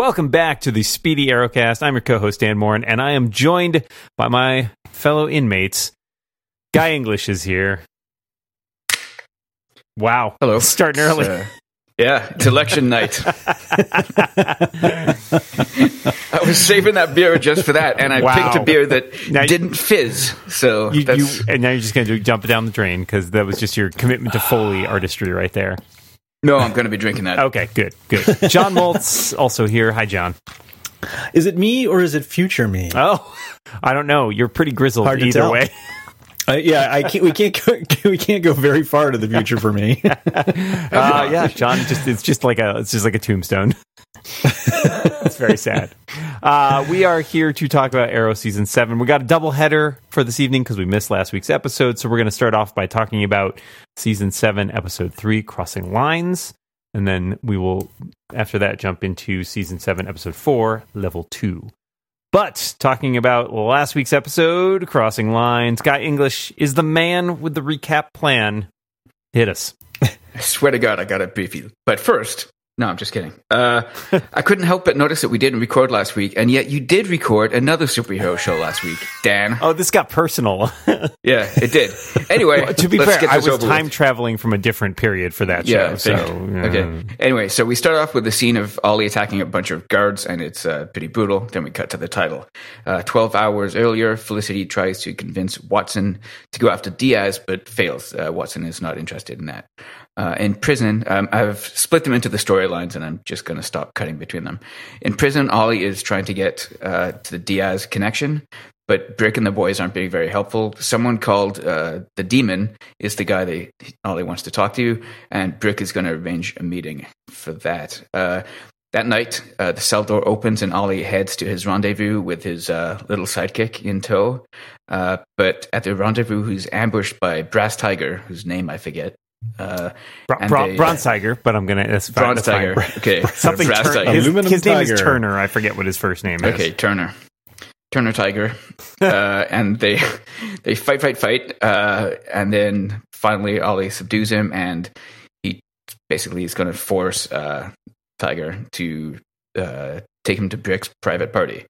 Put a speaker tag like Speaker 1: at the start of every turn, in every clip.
Speaker 1: Welcome back to the Speedy Arrowcast. I'm your co-host Dan Moren, and I am joined by my fellow inmates. Guy English is here. Wow.
Speaker 2: Hello.
Speaker 1: Starting early.
Speaker 2: Uh, yeah, it's election night. I was saving that beer just for that, and I
Speaker 1: Wow.
Speaker 2: picked a beer that
Speaker 1: Now
Speaker 2: didn't fizz. So
Speaker 1: You, you, and now you're just going to jump it down the drain because that was just your commitment to Foley artistry right there.
Speaker 2: No, I'm going to be drinking that.
Speaker 1: Okay, good, good. John Moltz also here. Hi, John.
Speaker 3: Is it me or is it future me?
Speaker 1: Oh, I don't know. You're pretty grizzled
Speaker 3: Hard
Speaker 1: either
Speaker 3: tell.
Speaker 1: way.
Speaker 3: Uh, yeah, I can't. We can't. Go, we can't go very far to the future for me.
Speaker 1: Uh, yeah, John. Just it's just like a it's just like a tombstone. It's very sad. Uh, we are here to talk about Arrow season seven. We got a double header for this evening because we missed last week's episode. So we're going to start off by talking about season seven, episode three, crossing lines, and then we will after that jump into season seven, episode four, level two. But talking about last week's episode, crossing lines, Guy English is the man with the recap plan. Hit us.
Speaker 2: I swear to God, I got brief you. But first, no, I'm just kidding. Uh, I couldn't help but notice that we didn't record last week, and yet you did record another superhero show last week, Dan.
Speaker 1: Oh, this got personal.
Speaker 2: Yeah, it did. Anyway,
Speaker 1: to be fair, I was time
Speaker 2: with.
Speaker 1: traveling from a different period for that
Speaker 2: Yeah,
Speaker 1: show. So, uh,
Speaker 2: okay. Anyway, so we start off with the scene of Ollie attacking a bunch of guards, and it's uh, pretty brutal. Then we cut to the title. Uh, Twelve hours earlier, Felicity tries to convince Watson to go after Diaz, but fails. Uh, Watson is not interested in that. Uh, in prison, um, I've split them into the storylines, and I'm just going to stop cutting between them. In prison, Ollie is trying to get uh, to the Diaz connection, but Brick and the boys aren't being very helpful. Someone called uh, the Demon is the guy they Ollie wants to talk to, and Brick is going to arrange a meeting for that. Uh, that night, uh, the cell door opens and Ollie heads to his rendezvous with his uh, little sidekick in tow. But at the rendezvous, he's ambushed by Brass Tiger, whose name I forget. Uh,
Speaker 1: Bra-
Speaker 2: and
Speaker 1: Bra-
Speaker 2: they-
Speaker 1: Bronze Tiger, but I'm gonna that's fine,
Speaker 2: Bronze
Speaker 1: that's fine.
Speaker 2: Tiger. Okay,
Speaker 1: Something. Tur-
Speaker 2: Tiger.
Speaker 1: his,
Speaker 3: Aluminum
Speaker 1: his name is Turner. I forget what his first name is.
Speaker 2: Okay, Turner. Turner Tiger. uh, and they they fight, fight, fight. Uh, and then finally Ollie subdues him and he basically is going to force uh, Tiger to uh, take him to Brick's private party.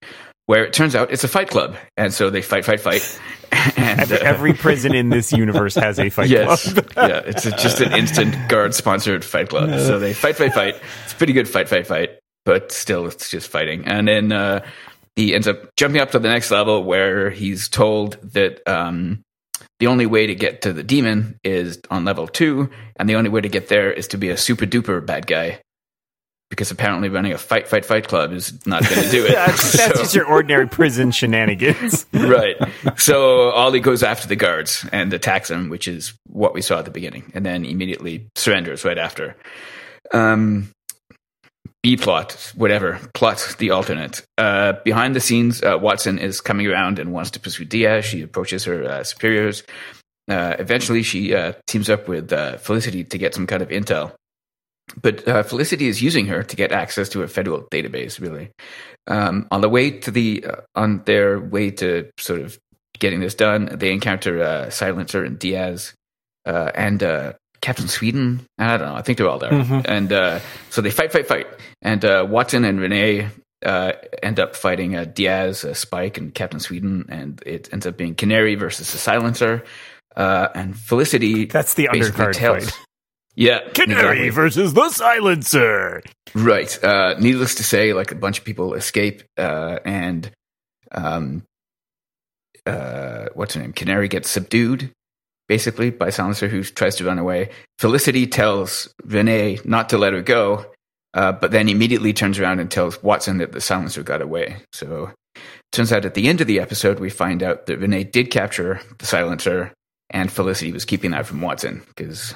Speaker 2: Where it turns out it's a fight club. And so they fight, fight, fight. and,
Speaker 1: Every,
Speaker 2: uh,
Speaker 1: every prison in this universe has a fight
Speaker 2: Yes,
Speaker 1: club.
Speaker 2: yeah, it's a, just an instant guard sponsored fight club. So they fight, fight, fight. It's a pretty good fight, fight, fight, but still, it's just fighting. And then uh, he ends up jumping up to the next level where he's told that um, the only way to get to the demon is on level two, and the only way to get there is to be a super duper bad guy. Because apparently, running a fight, fight, fight club is not going to do it.
Speaker 1: that's that's
Speaker 2: So-
Speaker 1: just your ordinary prison shenanigans.
Speaker 2: right. So Ollie goes after the guards and attacks them, which is what we saw at the beginning, and then immediately surrenders right after. Um, B plot, whatever plot, the alternate. Uh, behind the scenes, uh, Watson is coming around and wants to pursue Diaz. She approaches her uh, superiors. Uh, eventually, she uh, teams up with uh, Felicity to get some kind of intel. But uh, Felicity is using her to get access to a federal database. Really, um, on the way to the uh, on their way to sort of getting this done, they encounter uh, Silencer and Diaz uh, and uh, Captain Sweden. I don't know. I think they're all there, and uh, so they fight, fight, fight. And uh, Watson and Renee uh, end up fighting uh, Diaz, uh, Spike, and Captain Sweden, and it ends up being Canary versus the Silencer. Uh, and Felicity.
Speaker 1: That's the undercard
Speaker 2: tells-
Speaker 1: fight.
Speaker 2: Yeah,
Speaker 1: Canary
Speaker 2: exactly.
Speaker 1: versus the Silencer.
Speaker 2: Right. Uh, needless to say, like a bunch of people escape, uh, and um, uh, what's her name? Canary gets subdued, basically by Silencer, who tries to run away. Felicity tells Renee not to let her go, uh, but then immediately turns around and tells Watson that the Silencer got away. So, turns out at the end of the episode, we find out that Renee did capture the Silencer, and Felicity was keeping that from Watson because.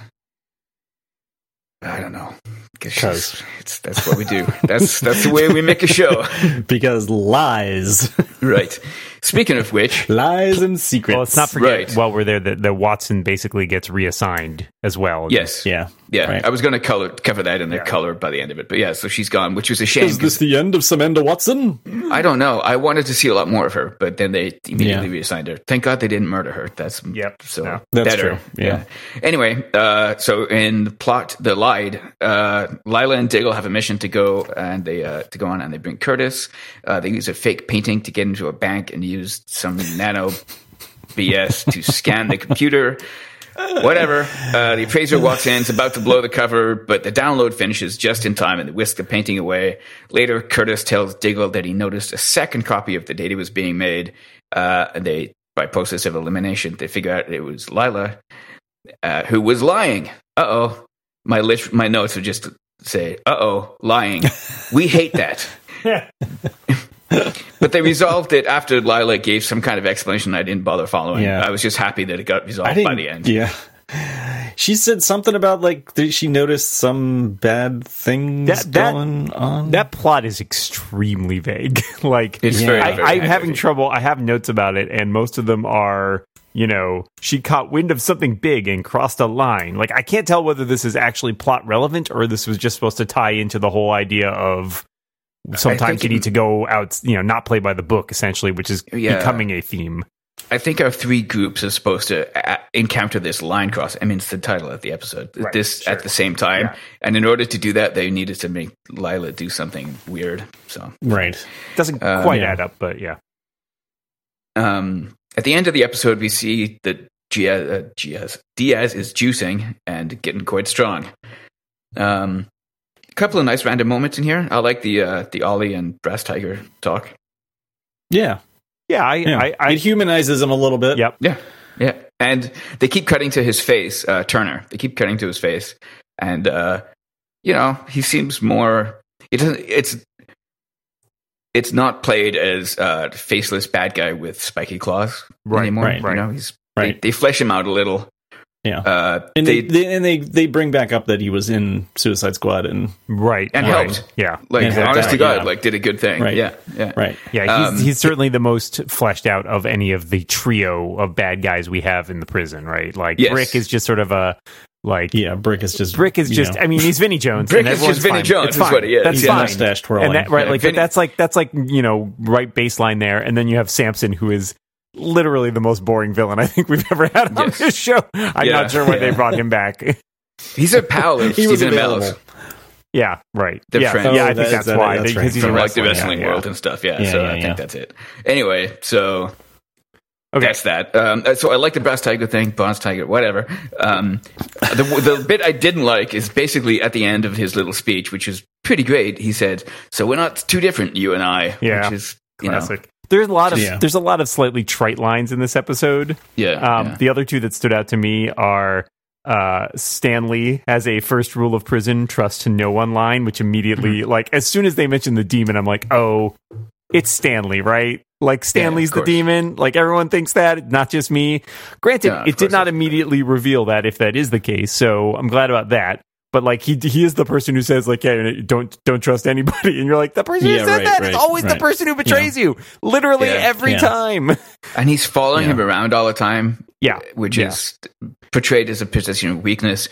Speaker 2: I don't know. Because that's what we do. That's that's the way we make a show.
Speaker 3: because lies.
Speaker 2: right. Speaking of which,
Speaker 3: Lies and secrets.
Speaker 1: Well, let's not forget
Speaker 2: Right.
Speaker 1: while we're there that, that Watson basically gets reassigned as well.
Speaker 2: yes,
Speaker 3: Yeah.
Speaker 2: yeah,
Speaker 3: Right.
Speaker 2: I was going to color cover that in the
Speaker 1: Yeah.
Speaker 2: color by the end of it, but yeah, so she's gone, which was a shame.
Speaker 3: Is this the end of Samantha Watson?
Speaker 2: I don't know. I wanted to see a lot more of her, but then they immediately
Speaker 3: Yeah.
Speaker 2: reassigned her. Thank God they didn't murder her. That's
Speaker 1: Yep.
Speaker 2: So
Speaker 1: No.
Speaker 3: That's
Speaker 2: better.
Speaker 3: true. Yeah.
Speaker 2: Anyway, uh, so in the plot, the lied. Uh, Lyla and Diggle have a mission to go and they uh, to go on, and they bring Curtis. Uh, they use a fake painting to get into a bank and use some nano BS to scan the computer. Whatever. Uh, the appraiser walks in, is about to blow the cover, but the download finishes just in time and they whisk the painting away. Later, Curtis tells Diggle that he noticed a second copy of the data was being made. Uh, and they, by process of elimination, they figure out it was Lyla uh, who was lying. Uh oh. My, my notes would just say, uh oh, lying. We hate that. But they resolved it after Lyla gave some kind of explanation I didn't bother following.
Speaker 3: Yeah.
Speaker 2: I was just happy that it got resolved by the end.
Speaker 3: Yeah. She said something about like that she noticed some bad things
Speaker 1: That- that-
Speaker 3: going on.
Speaker 1: That plot is extremely vague. like
Speaker 2: It's
Speaker 3: Yeah.
Speaker 2: very,
Speaker 1: I,
Speaker 2: very
Speaker 1: I'm having trouble. I have notes about it, and most of them are, you know, she caught wind of something big and crossed a line. Like I can't tell whether this is actually plot relevant or this was just supposed to tie into the whole idea of sometimes you need to go out, you know, not play by the book, essentially, which is
Speaker 2: Yeah.
Speaker 1: becoming a theme.
Speaker 2: I think our three groups are supposed to uh, encounter this line cross. I mean, it's the title of the episode.
Speaker 1: Right,
Speaker 2: this
Speaker 1: sure.
Speaker 2: at the same time,
Speaker 1: Yeah.
Speaker 2: and in order to do that, they needed to make Lyla do something weird. So,
Speaker 3: right.
Speaker 1: Doesn't
Speaker 2: Uh,
Speaker 1: quite
Speaker 3: yeah.
Speaker 1: add up, but yeah.
Speaker 2: um, at the end of the episode, we see that Diaz, uh, Diaz, Diaz is juicing and getting quite strong. Um, couple of nice random moments in here. I like the uh, the Ollie and Brass Tiger talk.
Speaker 3: Yeah.
Speaker 1: Yeah, I,
Speaker 3: yeah.
Speaker 1: I, I
Speaker 3: it humanizes him a little bit.
Speaker 1: yep.
Speaker 2: Yeah, yeah, and they keep cutting to his face, uh, Turner. They keep cutting to his face, and uh, you know he seems more. It doesn't. It's it's not played as a faceless bad guy with spiky claws
Speaker 1: Right,
Speaker 2: anymore.
Speaker 3: right,
Speaker 2: You
Speaker 1: right.
Speaker 2: know, he's
Speaker 3: Right.
Speaker 2: They, they flesh him out a little.
Speaker 3: Yeah.
Speaker 2: Uh,
Speaker 3: And
Speaker 2: they,
Speaker 3: they, they and they they bring back up that he was in Suicide Squad and
Speaker 1: Right.
Speaker 2: And
Speaker 1: right.
Speaker 2: helped.
Speaker 1: Yeah.
Speaker 2: like
Speaker 3: Yeah,
Speaker 2: honest to God,
Speaker 3: yeah.
Speaker 2: like did a good thing.
Speaker 3: Right.
Speaker 2: Yeah, yeah,
Speaker 3: right.
Speaker 1: Yeah, he's,
Speaker 2: Um,
Speaker 1: he's certainly the most fleshed out of any of the trio of bad guys we have in the prison, right? Like
Speaker 2: Yes.
Speaker 1: Brick is just sort of a like
Speaker 3: Yeah, Brick is just
Speaker 1: Brick is just
Speaker 3: know,
Speaker 1: I mean he's Vinnie Jones.
Speaker 2: Brick
Speaker 1: and
Speaker 2: is just Vinnie
Speaker 1: fine.
Speaker 2: Jones
Speaker 1: It's
Speaker 2: is
Speaker 1: fine.
Speaker 2: what he is.
Speaker 1: That's
Speaker 3: he's
Speaker 1: fine.
Speaker 3: mustache twirling.
Speaker 1: And that right,
Speaker 2: Yeah,
Speaker 1: like
Speaker 2: Vinnie-
Speaker 1: that's like that's like you know right baseline there, and then you have Samson who is literally the most boring villain I think we've ever had on
Speaker 2: Yes.
Speaker 1: this show. I'm
Speaker 2: Yeah.
Speaker 1: not sure why
Speaker 2: Yeah.
Speaker 1: they brought him back.
Speaker 2: He's a pal of
Speaker 3: He was
Speaker 2: Stephen
Speaker 3: available.
Speaker 2: Amell's
Speaker 1: yeah, right.
Speaker 2: They're
Speaker 1: yeah,
Speaker 2: friends.
Speaker 1: yeah. I think
Speaker 3: that-
Speaker 1: that's why
Speaker 3: that's
Speaker 1: because
Speaker 3: right.
Speaker 1: he's
Speaker 2: from
Speaker 1: in
Speaker 2: like the
Speaker 1: wrestling,
Speaker 2: wrestling
Speaker 1: yeah,
Speaker 2: world
Speaker 1: yeah.
Speaker 2: and stuff. Yeah,
Speaker 3: Yeah,
Speaker 2: so
Speaker 3: yeah,
Speaker 2: I
Speaker 3: yeah.
Speaker 2: think that's it. Anyway, so
Speaker 1: Okay.
Speaker 2: That's that. Um, uh, so I like the brass tiger thing, bronze tiger, whatever. Um, the the bit I didn't like is basically at the end of his little speech, which is pretty great. He said, "So we're not too different, you and I."
Speaker 1: Yeah.
Speaker 2: which is you know,
Speaker 1: Classic. There's a lot of
Speaker 3: Yeah.
Speaker 1: there's a lot of slightly trite lines in this episode.
Speaker 2: yeah.
Speaker 1: Um,
Speaker 2: yeah.
Speaker 1: The other two that stood out to me are uh, Stanley has a first rule of prison: trust to no one line. Which immediately,
Speaker 2: Mm-hmm.
Speaker 1: like, as soon as they mention the demon, I'm like, oh, it's Stanley, right? Like Stanley's the demon. Like everyone thinks that, not just me. Granted,
Speaker 2: Yeah,
Speaker 1: it did not immediately reveal that if that is the case. So I'm glad about that. But like he he is the person who says like yeah don't don't trust anybody and you're like the person who
Speaker 3: Yeah,
Speaker 1: says
Speaker 3: right,
Speaker 1: that is
Speaker 3: right,
Speaker 1: always the person who betrays you literally
Speaker 2: Yeah,
Speaker 1: every
Speaker 3: yeah.
Speaker 1: time
Speaker 2: and he's following
Speaker 3: Yeah.
Speaker 2: him around all the time.
Speaker 1: Yeah,
Speaker 2: which
Speaker 1: yeah.
Speaker 2: is portrayed as a position of weakness.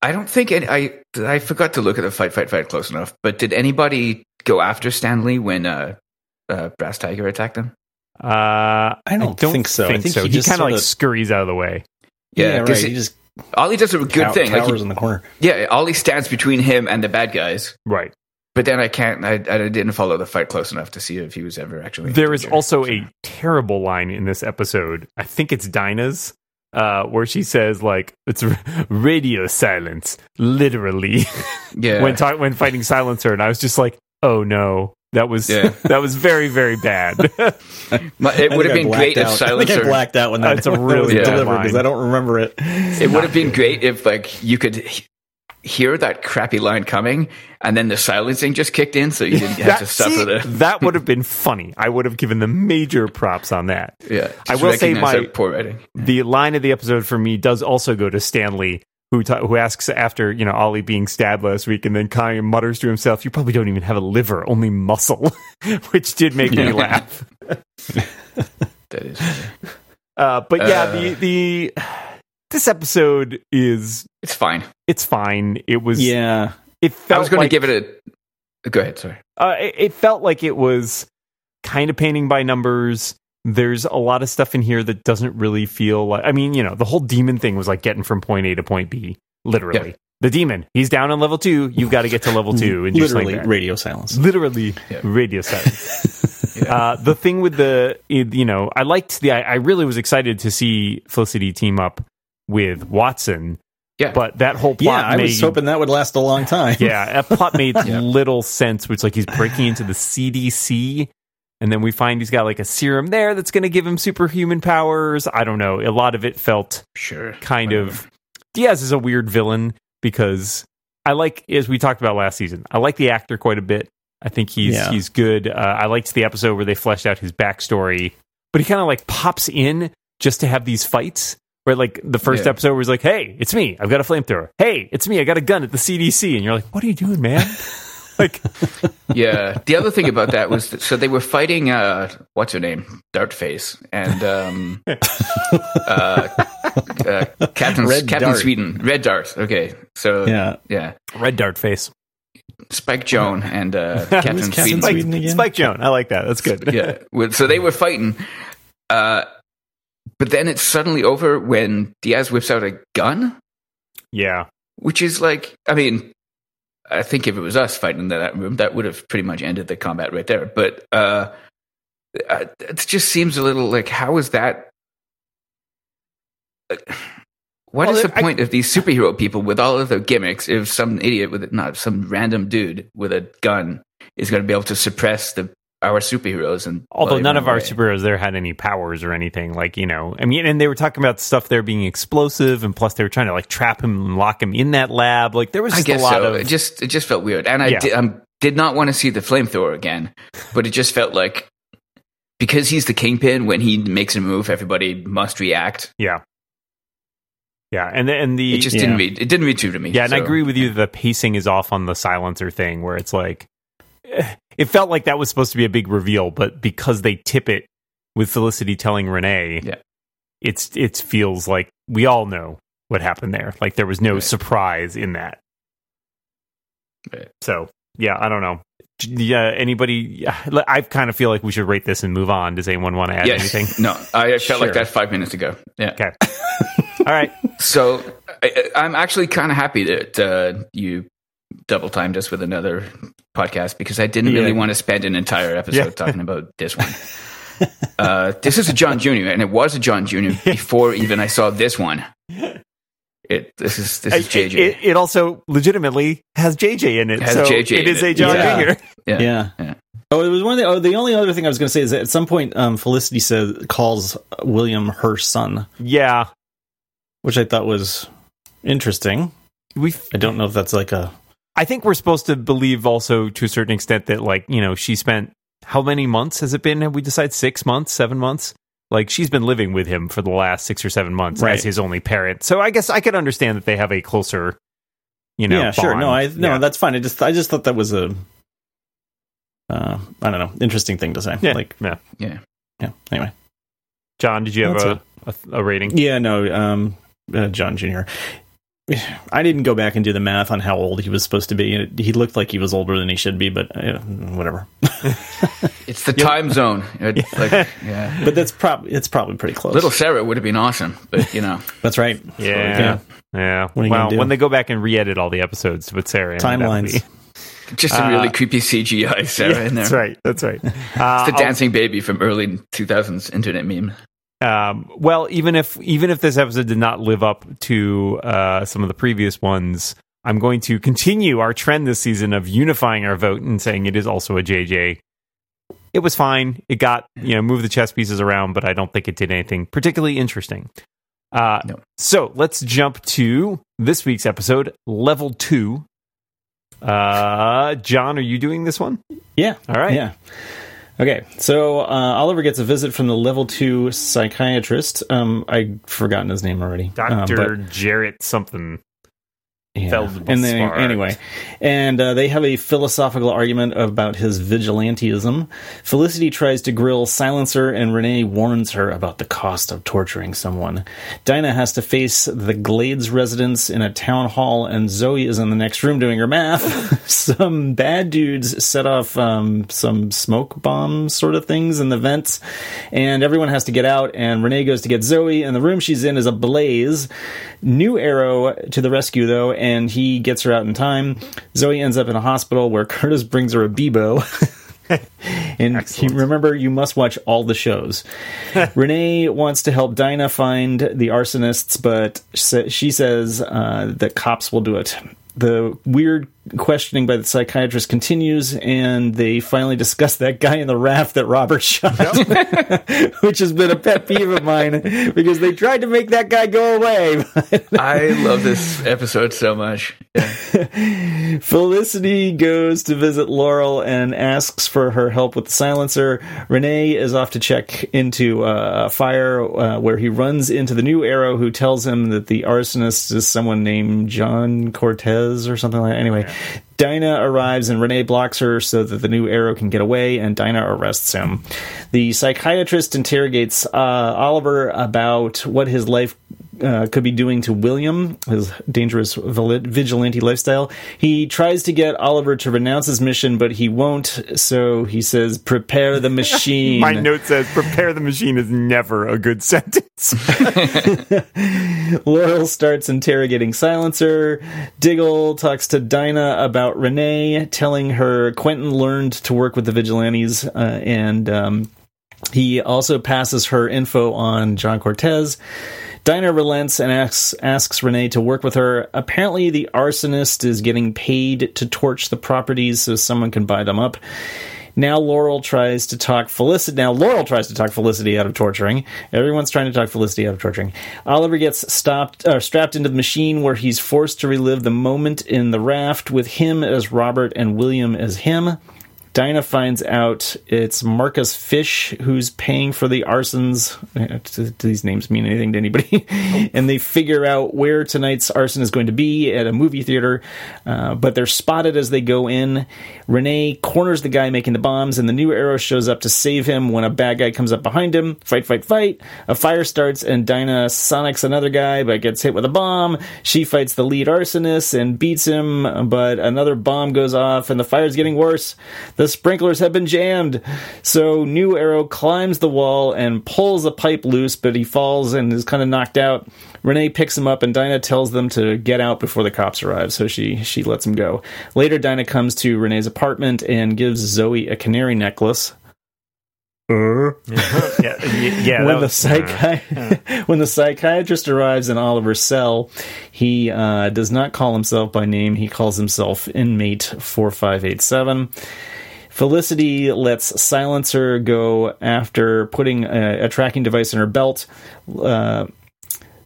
Speaker 2: I don't think any, I I forgot to look at the fight, fight, fight close enough. But did anybody go after Stanley when uh, uh, Brass Tiger attacked him?
Speaker 1: Uh,
Speaker 3: I don't think so. I think
Speaker 1: so.
Speaker 3: he
Speaker 1: He,
Speaker 3: just
Speaker 1: kind of like scurries out of the way.
Speaker 3: Yeah, right.
Speaker 2: 'cause
Speaker 3: He
Speaker 2: it-
Speaker 3: just
Speaker 2: Ollie does a good
Speaker 3: cow-
Speaker 2: thing. Like,
Speaker 3: Towers
Speaker 2: he-
Speaker 3: in the corner.
Speaker 2: yeah, Ollie stands between him and the bad guys.
Speaker 1: Right.
Speaker 2: But then I can't. I, I didn't follow the fight close enough to see if he was ever actually.
Speaker 1: There is also a terrible line in this episode. I think it's Dinah's, uh, where she says like it's radio silence, literally
Speaker 2: yeah.
Speaker 1: when ta- when fighting Silencer, and I was just like, oh no. That was
Speaker 2: Yeah.
Speaker 1: that was very very bad.
Speaker 2: My- it would have been
Speaker 3: blacked
Speaker 2: great if
Speaker 3: out. I think I blacked out when that,
Speaker 1: That's a really
Speaker 3: was
Speaker 2: bad
Speaker 3: delivered because I don't remember it.
Speaker 2: It would have been great if like you could hear that crappy line coming, and then the silencing just kicked in, so you didn't have to suffer
Speaker 1: see,
Speaker 2: the.
Speaker 1: that would have been funny. I would have given them major props on that.
Speaker 2: Yeah,
Speaker 1: I will say my-
Speaker 2: poor writing.
Speaker 1: The line of the episode for me does also go to Stanley who ta- who asks after you know Ollie being stabbed last week, and then of mutters to himself, "You probably don't even have a liver, only muscle," which did make me laugh.
Speaker 2: That is.
Speaker 1: Uh, but yeah,
Speaker 2: Uh.
Speaker 1: the the this episode is
Speaker 2: It's fine.
Speaker 1: it's fine. It was
Speaker 3: Yeah.
Speaker 1: It felt
Speaker 2: I was going
Speaker 1: like,
Speaker 2: to give it a. Go ahead. Sorry.
Speaker 1: uh, it, it felt like it was kind of painting by numbers. There's a lot of stuff in here that doesn't really feel like. I mean, you know, the whole demon thing was like getting from point A to point B, literally.
Speaker 2: Yeah.
Speaker 1: The demon, he's down on level two. You've got to get to level two, and
Speaker 3: Literally
Speaker 1: that.
Speaker 3: radio silence.
Speaker 1: literally
Speaker 2: Yeah.
Speaker 1: radio silence.
Speaker 2: Yeah.
Speaker 1: Uh, the thing with the, you know, I liked the. I, I really was excited to see Felicity team up with Watson,
Speaker 2: yeah.
Speaker 1: but that whole plot.
Speaker 3: Yeah, I
Speaker 1: made
Speaker 3: was hoping that would last a long time.
Speaker 1: yeah, that plot made
Speaker 2: Yeah.
Speaker 1: little sense. Which like he's breaking into the CDC, and then we find he's got like a serum there that's going to give him superhuman powers. I don't know. A lot of it felt
Speaker 2: sure.
Speaker 1: kind
Speaker 2: Whatever.
Speaker 1: of Diaz is a weird villain because I like as we talked about last season. I like the actor quite a bit. I think he's
Speaker 3: Yeah.
Speaker 1: he's good. Uh, I liked the episode where they fleshed out his backstory, but he kind of like pops in just to have these fights. Where like the first
Speaker 2: Yeah.
Speaker 1: episode was like, "Hey, it's me. I've got a flamethrower. Hey, it's me. I got a gun at the CDC." And you're like, "What are you doing, man?" like,
Speaker 2: Yeah. The other thing about that was that, so they were fighting. Uh, what's her name? Dartface and um, uh, uh, Captain
Speaker 3: Red
Speaker 2: Captain
Speaker 3: Dart.
Speaker 2: Sweden. Red Dart. Okay. So
Speaker 3: Yeah.
Speaker 2: yeah.
Speaker 1: Red Dart face.
Speaker 2: Spike Joan and uh, Captain
Speaker 3: Captain
Speaker 2: Sweden.
Speaker 1: Spike,
Speaker 3: Sweden again?
Speaker 1: Spike Joan. I like that. That's good.
Speaker 2: yeah. So they were fighting. Uh, but then it's suddenly over when Diaz whips out a gun,
Speaker 1: yeah.
Speaker 2: which is like, I mean, I think if it was us fighting in that room, that would have pretty much ended the combat right there. But uh, it just seems a little like, how is that? uh, What
Speaker 1: Well,
Speaker 2: is the
Speaker 1: I-
Speaker 2: point of these superhero people with all of their gimmicks if some idiot with not some random dude with a gun is going to be able to suppress the our superheroes and
Speaker 1: Although none of our superheroes there had any powers or anything, like you know, I mean, and they were talking about stuff there being explosive, and plus they were trying to like trap him and lock him in that lab. Like there was
Speaker 2: I
Speaker 1: just
Speaker 2: guess
Speaker 1: a lot
Speaker 2: so.
Speaker 1: of
Speaker 2: It just it just felt weird, and I
Speaker 1: Yeah.
Speaker 2: did, um, did not want to see the flamethrower again, but it just felt like because he's the kingpin. When he makes a move, everybody must react.
Speaker 1: yeah, yeah, and the- and the
Speaker 2: It just didn't read. It didn't read true to me.
Speaker 1: yeah, and I agree with you. The pacing is off on the silencer thing, where it's like eh, it felt like that was supposed to be a big reveal, but because they tip it with Felicity telling Renee,
Speaker 2: Yeah.
Speaker 1: it's it feels like we all know what happened there. Like there was no
Speaker 2: Right.
Speaker 1: surprise in that.
Speaker 2: Right.
Speaker 1: So yeah, I don't know. Yeah, anybody? I kind of feel like we should rate this and move on. Does anyone want to add
Speaker 2: Yes.
Speaker 1: anything?
Speaker 2: No, I felt
Speaker 3: Sure.
Speaker 2: like that five minutes ago. Yeah.
Speaker 1: Okay. All right.
Speaker 2: So I, I'm actually kind of happy that uh, you double timed us with another podcast because I didn't really
Speaker 3: Yeah.
Speaker 2: want to spend an entire episode
Speaker 1: Yeah.
Speaker 2: talking about this one. uh, this is a John Jr. and it was a John Jr. before even I saw this one. It this is this is JJ.
Speaker 1: It, it, it also legitimately has JJ in it.
Speaker 2: Has
Speaker 1: so
Speaker 2: JJ
Speaker 1: it
Speaker 2: in
Speaker 1: is
Speaker 2: it.
Speaker 1: a John
Speaker 3: Yeah.
Speaker 1: Jr.
Speaker 2: yeah.
Speaker 3: Yeah.
Speaker 2: Yeah.
Speaker 3: Oh, it was one of the. Oh, the only other thing I was going to say is that at some point, um, Felicity says calls William her son,
Speaker 1: Yeah.
Speaker 3: which I thought was interesting.
Speaker 1: We
Speaker 3: I don't know if that's like a.
Speaker 1: I think we're supposed to believe also to a certain extent that like, you know, she spent how many months has it been? Have we decided 6 months, 7 months? Like she's been living with him for the last 6 or 7 months
Speaker 3: Right.
Speaker 1: as his only parent. So I guess I could understand that they have a closer you know,
Speaker 3: yeah, sure.
Speaker 1: bond.
Speaker 3: No, I no,
Speaker 1: Yeah.
Speaker 3: that's fine. I just I just thought that was a. Uh, I don't know. Interesting thing to say.
Speaker 1: yeah.
Speaker 3: Like,
Speaker 1: yeah.
Speaker 2: Yeah.
Speaker 3: yeah. Anyway.
Speaker 1: John, did you have a, a, a rating?
Speaker 3: Yeah. No. Um. Uh, John Jr. I didn't go back and do the math on how old he was supposed to be. He looked like he was older than he should be, but uh, whatever.
Speaker 2: It's the time zone. It's like, yeah.
Speaker 3: but that's probably it's probably pretty close.
Speaker 2: Little Sarah would have been awesome, but you know,
Speaker 3: That's right.
Speaker 1: Yeah. Yeah.
Speaker 3: What are you
Speaker 1: well, when they go back and re-edit all the episodes with Sarah in, that'd
Speaker 3: Timelines.
Speaker 1: be-
Speaker 2: just a
Speaker 1: Uh,
Speaker 2: really creepy CGI Sarah
Speaker 1: Yeah,
Speaker 2: in there.
Speaker 1: That's right. That's right. Uh,
Speaker 2: It's the dancing baby from early 2000s internet meme.
Speaker 1: Um, well, even if even if this episode did not live up to uh, some of the previous ones, I'm going to continue our trend this season of unifying our vote and saying it is also a JJ. It was fine. It got you know moved the chess pieces around, but I don't think it did anything particularly interesting. Uh,
Speaker 2: No.
Speaker 1: So let's jump to this week's episode, level two. Uh, John, are you doing this one?
Speaker 3: Yeah.
Speaker 1: All right.
Speaker 3: Yeah. Okay. So uh, Oliver gets a visit from the level two psychiatrist. Um, I've forgotten his name already. Um,
Speaker 1: Doctor
Speaker 3: but-
Speaker 1: Jarrett something.
Speaker 3: Yeah. And then anyway, and uh, they have a philosophical argument about his vigilantism. Felicity tries to grill Silencer, and Renee warns her about the cost of torturing someone. Dinah has to face the Glades residents in a town hall, and Zoe is in the next room doing her math. some bad dudes set off um, some smoke bomb sort of things in the vents, and everyone has to get out. And Renee goes to get Zoe, and the room she's in is ablaze. New Arrow to the rescue, though and he gets her out in time. Zoe ends up in a hospital where Curtis brings her a Beebo. and he, remember, you must watch all the shows. Renee wants to help Dinah find the arsonists, but she says uh, that cops will do it. The weird questioning by the psychiatrist continues, and they finally discuss that guy in the raft that Robert shot, yep. which has been a pet peeve of mine because they tried to make that guy go away.
Speaker 2: I love this episode so much.
Speaker 3: Yeah. Felicity goes to visit Laurel and asks for her help with the silencer. Renee is off to check into uh, a fire uh, where he runs into the new Arrow, who tells him that the arsonist is someone named John Cortez or something like. that. Anyway, Dinah arrives and Renee blocks her so that the new Arrow can get away, and Dinah arrests him. The psychiatrist interrogates uh, Oliver about what his life uh, could be doing to William, his dangerous vigilante lifestyle. He tries to get Oliver to renounce his mission, but he won't. So he says, "Prepare the machine."
Speaker 1: My note says, "Prepare the machine" is never a good sentence.
Speaker 3: Laurel starts interrogating Silencer. Diggle talks to Dinah about Renee, telling her Quentin learned to work with the vigilantes, uh, and um, he also passes her info on John Cortez. Dinah relents and asks asks Renee to work with her. Apparently, the arsonist is getting paid to torch the properties so someone can buy them up. Now Laurel tries to talk Felicity. Now Laurel tries to talk Felicity out of torturing. Everyone's trying to talk Felicity out of torturing. Oliver gets stopped, uh, strapped into the machine where he's forced to relive the moment in the raft with him as Robert and William as him. Dinah finds out it's Marcus Fish who's paying for the arsons. Do these names mean anything to anybody? and they figure out where tonight's arson is going to be at a movie theater, uh, but they're spotted as they go in. Renee corners the guy making the bombs, and the new arrow shows up to save him when a bad guy comes up behind him. Fight, fight, fight. A fire starts, and Dinah sonics another guy, but gets hit with a bomb. She fights the lead arsonist and beats him, but another bomb goes off, and the fire's getting worse. The sprinklers have been jammed. So New Arrow climbs the wall and pulls a pipe loose, but he falls and is kind of knocked out. Renee picks him up and Dinah tells them to get out before the cops arrive, so she she lets him go. Later Dinah comes to Renee's apartment and gives Zoe a canary necklace.
Speaker 1: Uh. yeah, yeah,
Speaker 3: when the psychi- uh. when the psychiatrist arrives in Oliver's cell, he uh, does not call himself by name. He calls himself inmate four five eight seven. Felicity lets Silencer go after putting a, a tracking device in her belt. Uh,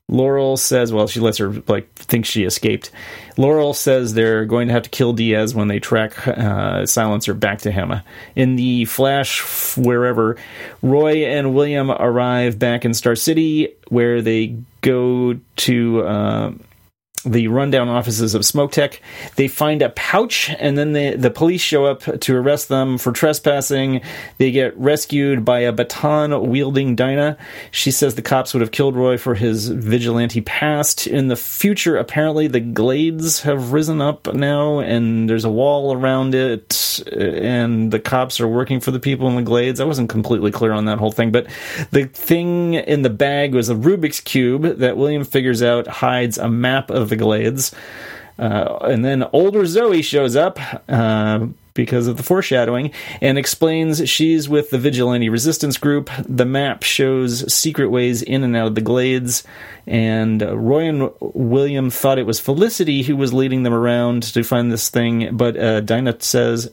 Speaker 3: Laurel says, well, she lets her like think she escaped. Laurel says they're going to have to kill Diaz when they track uh, Silencer back to him. In the flash, wherever Roy and William arrive back in Star City, where they go to. Uh, the rundown offices of Smoak Tech. They find a pouch, and then the, the police show up to arrest them for trespassing. They get rescued by a baton wielding Dinah. She says the cops would have killed Roy for his vigilante past. In the future, apparently, the glades have risen up now, and there's a wall around it, and the cops are working for the people in the glades. I wasn't completely clear on that whole thing, but the thing in the bag was a Rubik's Cube that William figures out hides a map of the Glades. Uh, and then older Zoe shows up uh, because of the foreshadowing and explains she's with the vigilante resistance group. The map shows secret ways in and out of the glades, and Roy and William thought it was Felicity who was leading them around to find this thing, but uh, Dinah says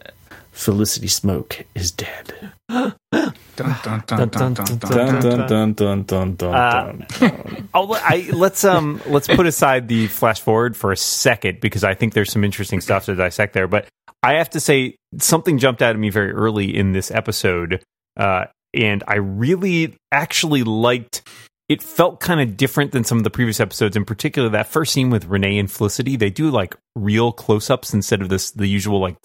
Speaker 3: Felicity Smoak is dead.
Speaker 1: let's um let's put aside the flash forward for a second because I think there's some interesting stuff to dissect there. But I have to say something jumped out at me very early in this episode, uh, and I really actually liked it felt kind of different than some of the previous episodes. In particular, that first scene with Renee and Felicity, they do like real close ups instead of this the usual like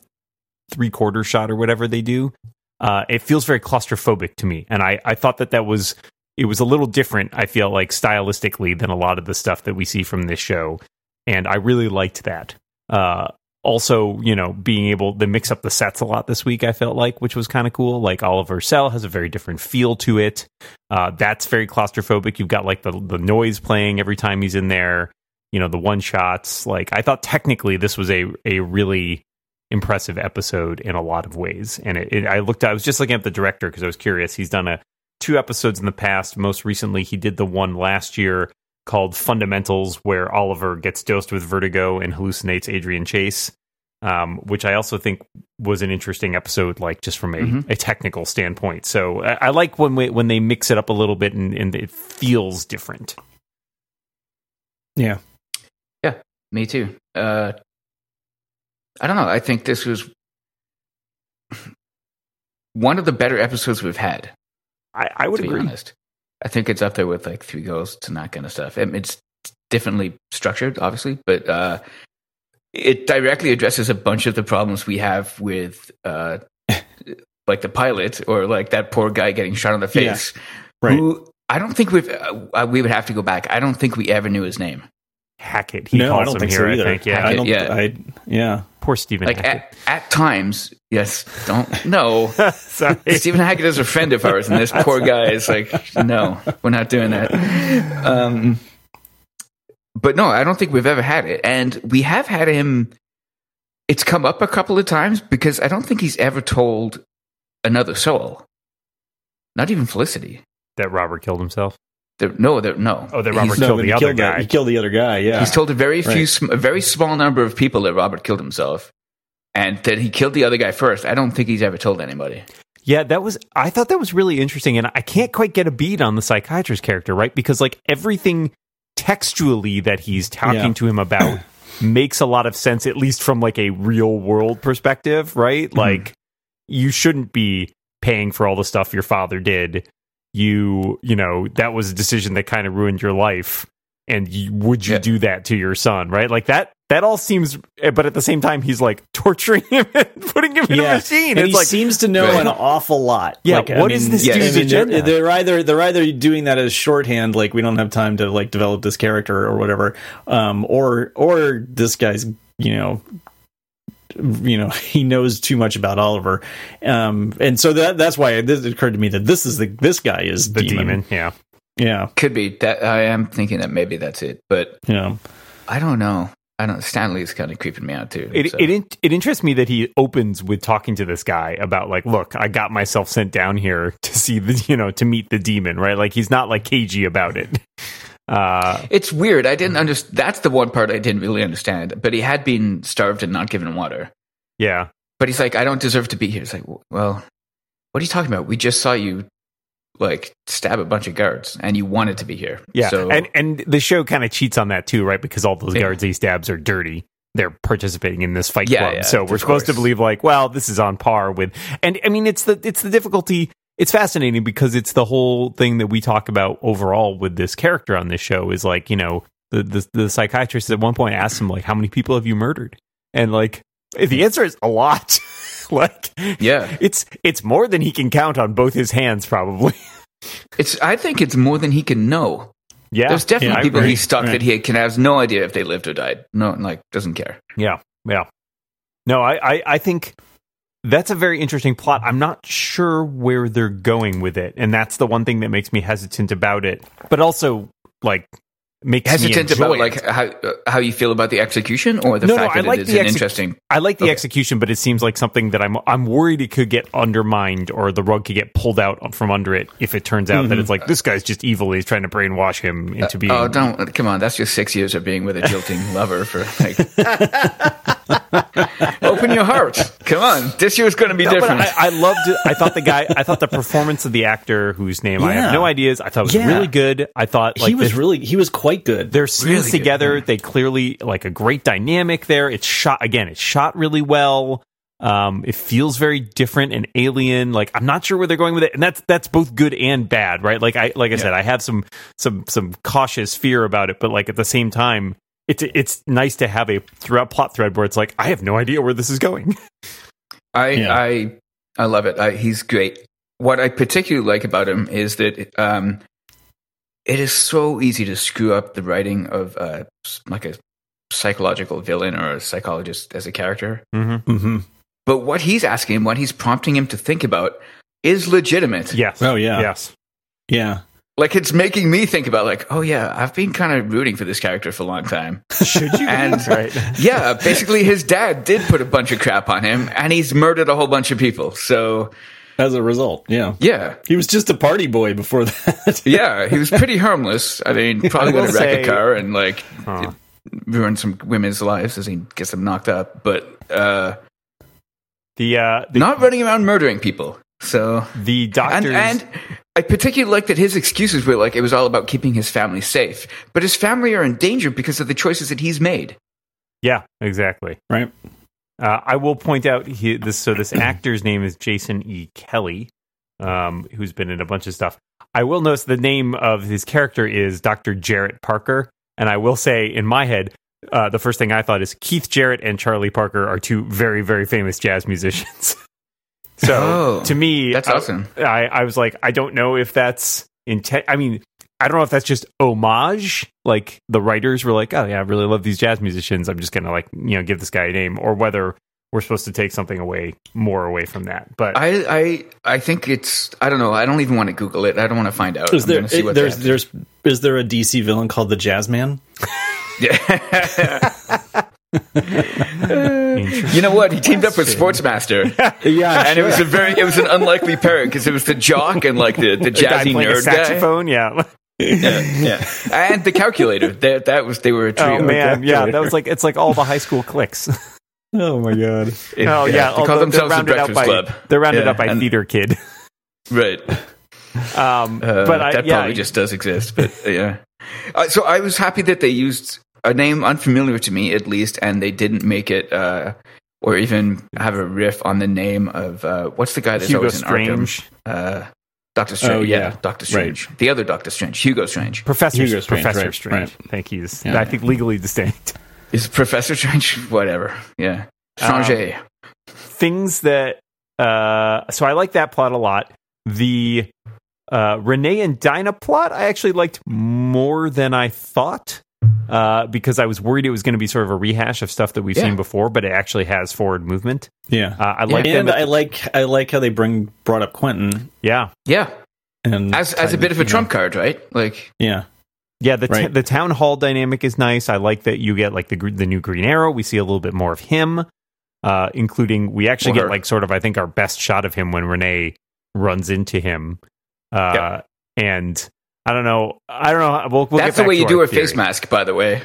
Speaker 1: three quarter shot or whatever they do. Uh, it feels very claustrophobic to me, and I I thought that that was it was a little different. I feel like stylistically than a lot of the stuff that we see from this show, and I really liked that. Uh, also, you know, being able to mix up the sets a lot this week, I felt like, which was kind of cool. Like Oliver Cell has a very different feel to it. Uh, that's very claustrophobic. You've got like the the noise playing every time he's in there. You know, the one shots. Like I thought, technically, this was a a really impressive episode in a lot of ways. And it, it, I looked, I was just looking at the director because I was curious. He's done a two episodes in the past. Most recently, he did the one last year called Fundamentals, where Oliver gets dosed with vertigo and hallucinates Adrian Chase, um, which I also think was an interesting episode, like just from a, mm-hmm. a technical standpoint. So I, I, like when we, when they mix it up a little bit and, and it feels different.
Speaker 3: Yeah,
Speaker 2: yeah, me too. Uh, I don't know. I think this was one of the better episodes we've had.
Speaker 1: I, I would agree. Honest.
Speaker 2: I think it's up there with like Three Ghosts and that kind of stuff. It's differently structured, obviously, but uh, it directly addresses a bunch of the problems we have with uh, like the pilot or like that poor guy getting shot in the face. Yeah, right. Who I don't think we've uh, we would have to go back. I don't think we ever knew his name.
Speaker 1: Hackett. He no, calls I don't him think here. So either. I think. Yeah.
Speaker 3: Hackett, I don't, yeah. I, yeah.
Speaker 1: Poor Stephen.
Speaker 2: Like at, at, times, yes. Don't no. Sorry. Stephen Hackett is a friend of ours, and this poor guy is like, no, we're not doing that. Um, but no, I don't think we've ever had it, and we have had him. It's come up a couple of times because I don't think he's ever told another soul, not even Felicity,
Speaker 1: that Robert killed himself.
Speaker 2: The, no, the, no.
Speaker 1: Oh, that Robert He's, killed no, the other
Speaker 3: killed
Speaker 1: guy.
Speaker 3: he killed the other guy. Yeah,
Speaker 2: he's told a very few, right. a very small number of people that Robert killed himself, and that he killed the other guy first. I don't think he's ever told anybody.
Speaker 1: Yeah, that was. I thought that was really interesting, and I can't quite get a beat on the psychiatrist character, right? Because like everything textually that he's talking yeah. to him about makes a lot of sense, at least from like a real world perspective, right? Mm-hmm. Like you shouldn't be paying for all the stuff your father did you you know that was a decision that kind of ruined your life and you, would you yeah. do that to your son right like that that all seems eh, but at the same time he's like torturing him and putting him in yeah. a machine
Speaker 3: and
Speaker 1: it's
Speaker 3: he
Speaker 1: like,
Speaker 3: seems to know right. an awful lot
Speaker 1: yeah
Speaker 3: like,
Speaker 1: what I mean, is this yeah, dude's I mean, agenda
Speaker 3: they're, they're, either they're either doing that as shorthand like we don't have time to like develop this character or whatever um or or this guy's you know you know he knows too much about Oliver, um, and so that that's why it, it, occurred to me that this is the this guy is
Speaker 1: the demon. demon. Yeah,
Speaker 3: yeah,
Speaker 2: could be that. I am thinking that maybe that's it, but
Speaker 3: yeah,
Speaker 2: I don't know. I don't. Stanley's kind of creeping me out too.
Speaker 1: It, so. it it interests me that he opens with talking to this guy about like, look, I got myself sent down here to see the you know to meet the demon, right? Like he's not like cagey about it.
Speaker 2: Uh, it's weird. I didn't understand. That's the one part I didn't really understand. But he had been starved and not given water.
Speaker 1: Yeah.
Speaker 2: But he's like, I don't deserve to be here. It's like, well, what are you talking about? We just saw you like stab a bunch of guards and you wanted to be here.
Speaker 1: Yeah.
Speaker 2: So,
Speaker 1: and and the show kind of cheats on that too, right? Because all those yeah. guards he stabs are dirty. They're participating in this fight yeah, club. Yeah, so we're supposed course. to believe like, well, this is on par with and I mean it's the it's the difficulty it's fascinating because it's the whole thing that we talk about overall with this character on this show is like, you know, the, the, the psychiatrist at one point asks him like, how many people have you murdered? And like, the answer is a lot. like,
Speaker 2: yeah,
Speaker 1: it's, it's more than he can count on both his hands, probably.
Speaker 2: it's, I think it's more than he can know.
Speaker 1: Yeah.
Speaker 2: There's definitely yeah, people he's stuck right. that he can has no idea if they lived or died. No, like, doesn't care.
Speaker 1: Yeah. Yeah. No, I, I, I think that's a very interesting plot. I'm not sure where they're going with it, and that's the one thing that makes me hesitant about it. But also, like, makes
Speaker 2: hesitant about it. like how uh, how you feel about the execution or the no, fact no, that like it is an interesting.
Speaker 1: I like the okay. execution, but it seems like something that I'm I'm worried it could get undermined or the rug could get pulled out from under it if it turns out mm-hmm. that it's like this guy's just evil. He's trying to brainwash him into uh, being.
Speaker 2: Oh, don't come on! That's just six years of being with a jilting lover for like. Open your heart! Come on, this year is going to be no, different.
Speaker 1: I, I, loved it. I thought the guy. I thought the performance of the actor whose name yeah. I have no ideas. I thought was yeah. really good. I thought like,
Speaker 3: he was really he was quite good.
Speaker 1: Their scenes really together, good. they clearly like a great dynamic there. It's shot again. It's shot really well. Um, it feels very different and alien. Like I'm not sure where they're going with it, and that's that's both good and bad, right? Like I like I said, I have some some some cautious fear about it, but like at the same time, it's it's nice to have a throughout plot thread where it's like I have no idea where this is going.
Speaker 2: I
Speaker 3: Yeah.
Speaker 2: I I love it. I, he's great. What I particularly like about him is that um, it is so easy to screw up the writing of uh, like a psychological villain or a psychologist as a character.
Speaker 1: Mm-hmm.
Speaker 3: Mm-hmm.
Speaker 2: But what he's asking him, what he's prompting him to think about, is legitimate.
Speaker 1: Yes.
Speaker 3: Oh, yeah.
Speaker 1: Yes.
Speaker 3: Yeah.
Speaker 2: Like it's making me think about like, oh yeah, I've been kind of rooting for this character for a long time.
Speaker 1: Should you?
Speaker 2: And
Speaker 1: right.
Speaker 2: yeah, basically his dad did put a bunch of crap on him, and he's murdered a whole bunch of people. So
Speaker 3: As a result, yeah.
Speaker 2: yeah,
Speaker 3: He was just a party boy before that.
Speaker 2: yeah, he was pretty harmless. I mean, probably
Speaker 1: I will
Speaker 2: going to wreck
Speaker 1: say-
Speaker 2: a car and like
Speaker 1: Huh.
Speaker 2: ruin some women's lives as he gets them knocked up, but uh,
Speaker 1: The uh, the,
Speaker 2: not running around murdering people. So
Speaker 1: the
Speaker 2: and
Speaker 1: doctors.
Speaker 2: and I particularly like that his excuses were like it was all about keeping his family safe, but his family are in danger because of the choices that he's made.
Speaker 1: yeah, exactly.
Speaker 3: right.
Speaker 1: Uh, I will point out he, this. So this actor's name is Jason E. Kelley, um, who's been in a bunch of stuff. I will notice the name of his character is Dr. Jarrett Parker, and I will say in my head, uh, the first thing I thought is Keith Jarrett and Charlie Parker are two very very famous jazz musicians. so
Speaker 2: Oh,
Speaker 1: to me,
Speaker 2: that's
Speaker 1: I-
Speaker 2: awesome.
Speaker 1: I, I was like, I don't know if that's intent. I mean, I don't know if that's just homage. Like the writers were like, oh yeah, I really love these jazz musicians. I'm just gonna like you know give this guy a name, or whether we're supposed to take something away more away from that. But
Speaker 2: I, I I think it's I don't know. I don't even want to Google it. I don't want to find out.
Speaker 3: Is
Speaker 2: I'm
Speaker 3: there
Speaker 2: gonna see what
Speaker 3: there's
Speaker 2: they
Speaker 3: there's is there a DC villain called the Jazz Man?
Speaker 2: have.
Speaker 1: Interesting.
Speaker 2: you know what? He teamed up with Sportsmaster,
Speaker 3: Yeah,
Speaker 2: and it was a very it was an unlikely pairing because it was the jock and like the the
Speaker 1: the guy
Speaker 2: jazzy
Speaker 1: playing a
Speaker 2: nerd guy.
Speaker 1: saxophone, yeah.
Speaker 2: Yeah, yeah, and the calculator. That that was they were a trio.
Speaker 1: Oh man, yeah, that was like it's like all the high school cliques.
Speaker 3: Oh my god.
Speaker 2: It-
Speaker 1: oh yeah,
Speaker 2: they call
Speaker 1: although
Speaker 2: themselves the
Speaker 1: rounded out
Speaker 2: Breakfast
Speaker 1: by
Speaker 2: Club.
Speaker 1: they're rounded
Speaker 2: Yeah,
Speaker 1: up by
Speaker 2: and-
Speaker 1: theater kid.
Speaker 2: Right.
Speaker 1: Um,
Speaker 2: Uh,
Speaker 1: but I,
Speaker 2: that
Speaker 1: yeah,
Speaker 2: probably just does exist, but yeah. Uh, so I was happy that they used a name unfamiliar to me, at least, and they didn't make it, uh, or even have a riff on the name of uh, what's the guy that's
Speaker 1: Hugo
Speaker 2: always in Arkham? Uh, Doctor Strange.
Speaker 3: Oh,
Speaker 2: yeah,
Speaker 3: yeah.
Speaker 2: Doctor Strange. The other Doctor Strange, Hugo Strange.
Speaker 1: Professor
Speaker 3: Hugo Strange,
Speaker 1: Professor
Speaker 3: right,
Speaker 1: Strange.
Speaker 3: right.
Speaker 1: Thank you.
Speaker 3: Yeah.
Speaker 1: I think legally distinct.
Speaker 2: Is Professor Strange? Whatever. Yeah. Strange.
Speaker 1: Um, things that uh so I like that plot a lot. The uh Renee and Dinah plot I actually liked more than I thought. Uh, because I was worried it was going to be sort of a rehash of stuff that we've
Speaker 2: Yeah.
Speaker 1: seen before, but it actually has forward movement.
Speaker 3: Yeah.
Speaker 1: Uh, I like them.
Speaker 3: and
Speaker 1: at
Speaker 3: I
Speaker 1: the-
Speaker 3: like I like how they bring brought up Quentin
Speaker 1: yeah,
Speaker 2: yeah.
Speaker 3: and
Speaker 2: As as a bit of a trump card, right? Like,
Speaker 3: Yeah.
Speaker 1: yeah. The t- the town hall dynamic is nice. I like that you get like the gr- the new Green Arrow. We see a little bit more of him, uh, including we actually
Speaker 2: Or
Speaker 1: get
Speaker 2: her.
Speaker 1: like sort of I think our best shot of him when Renee runs into him. Uh,
Speaker 2: Yep.
Speaker 1: and I don't know. I don't know. We'll, we'll
Speaker 2: that's
Speaker 1: get
Speaker 2: the way
Speaker 1: to
Speaker 2: you do
Speaker 1: our
Speaker 2: a face mask, by the way.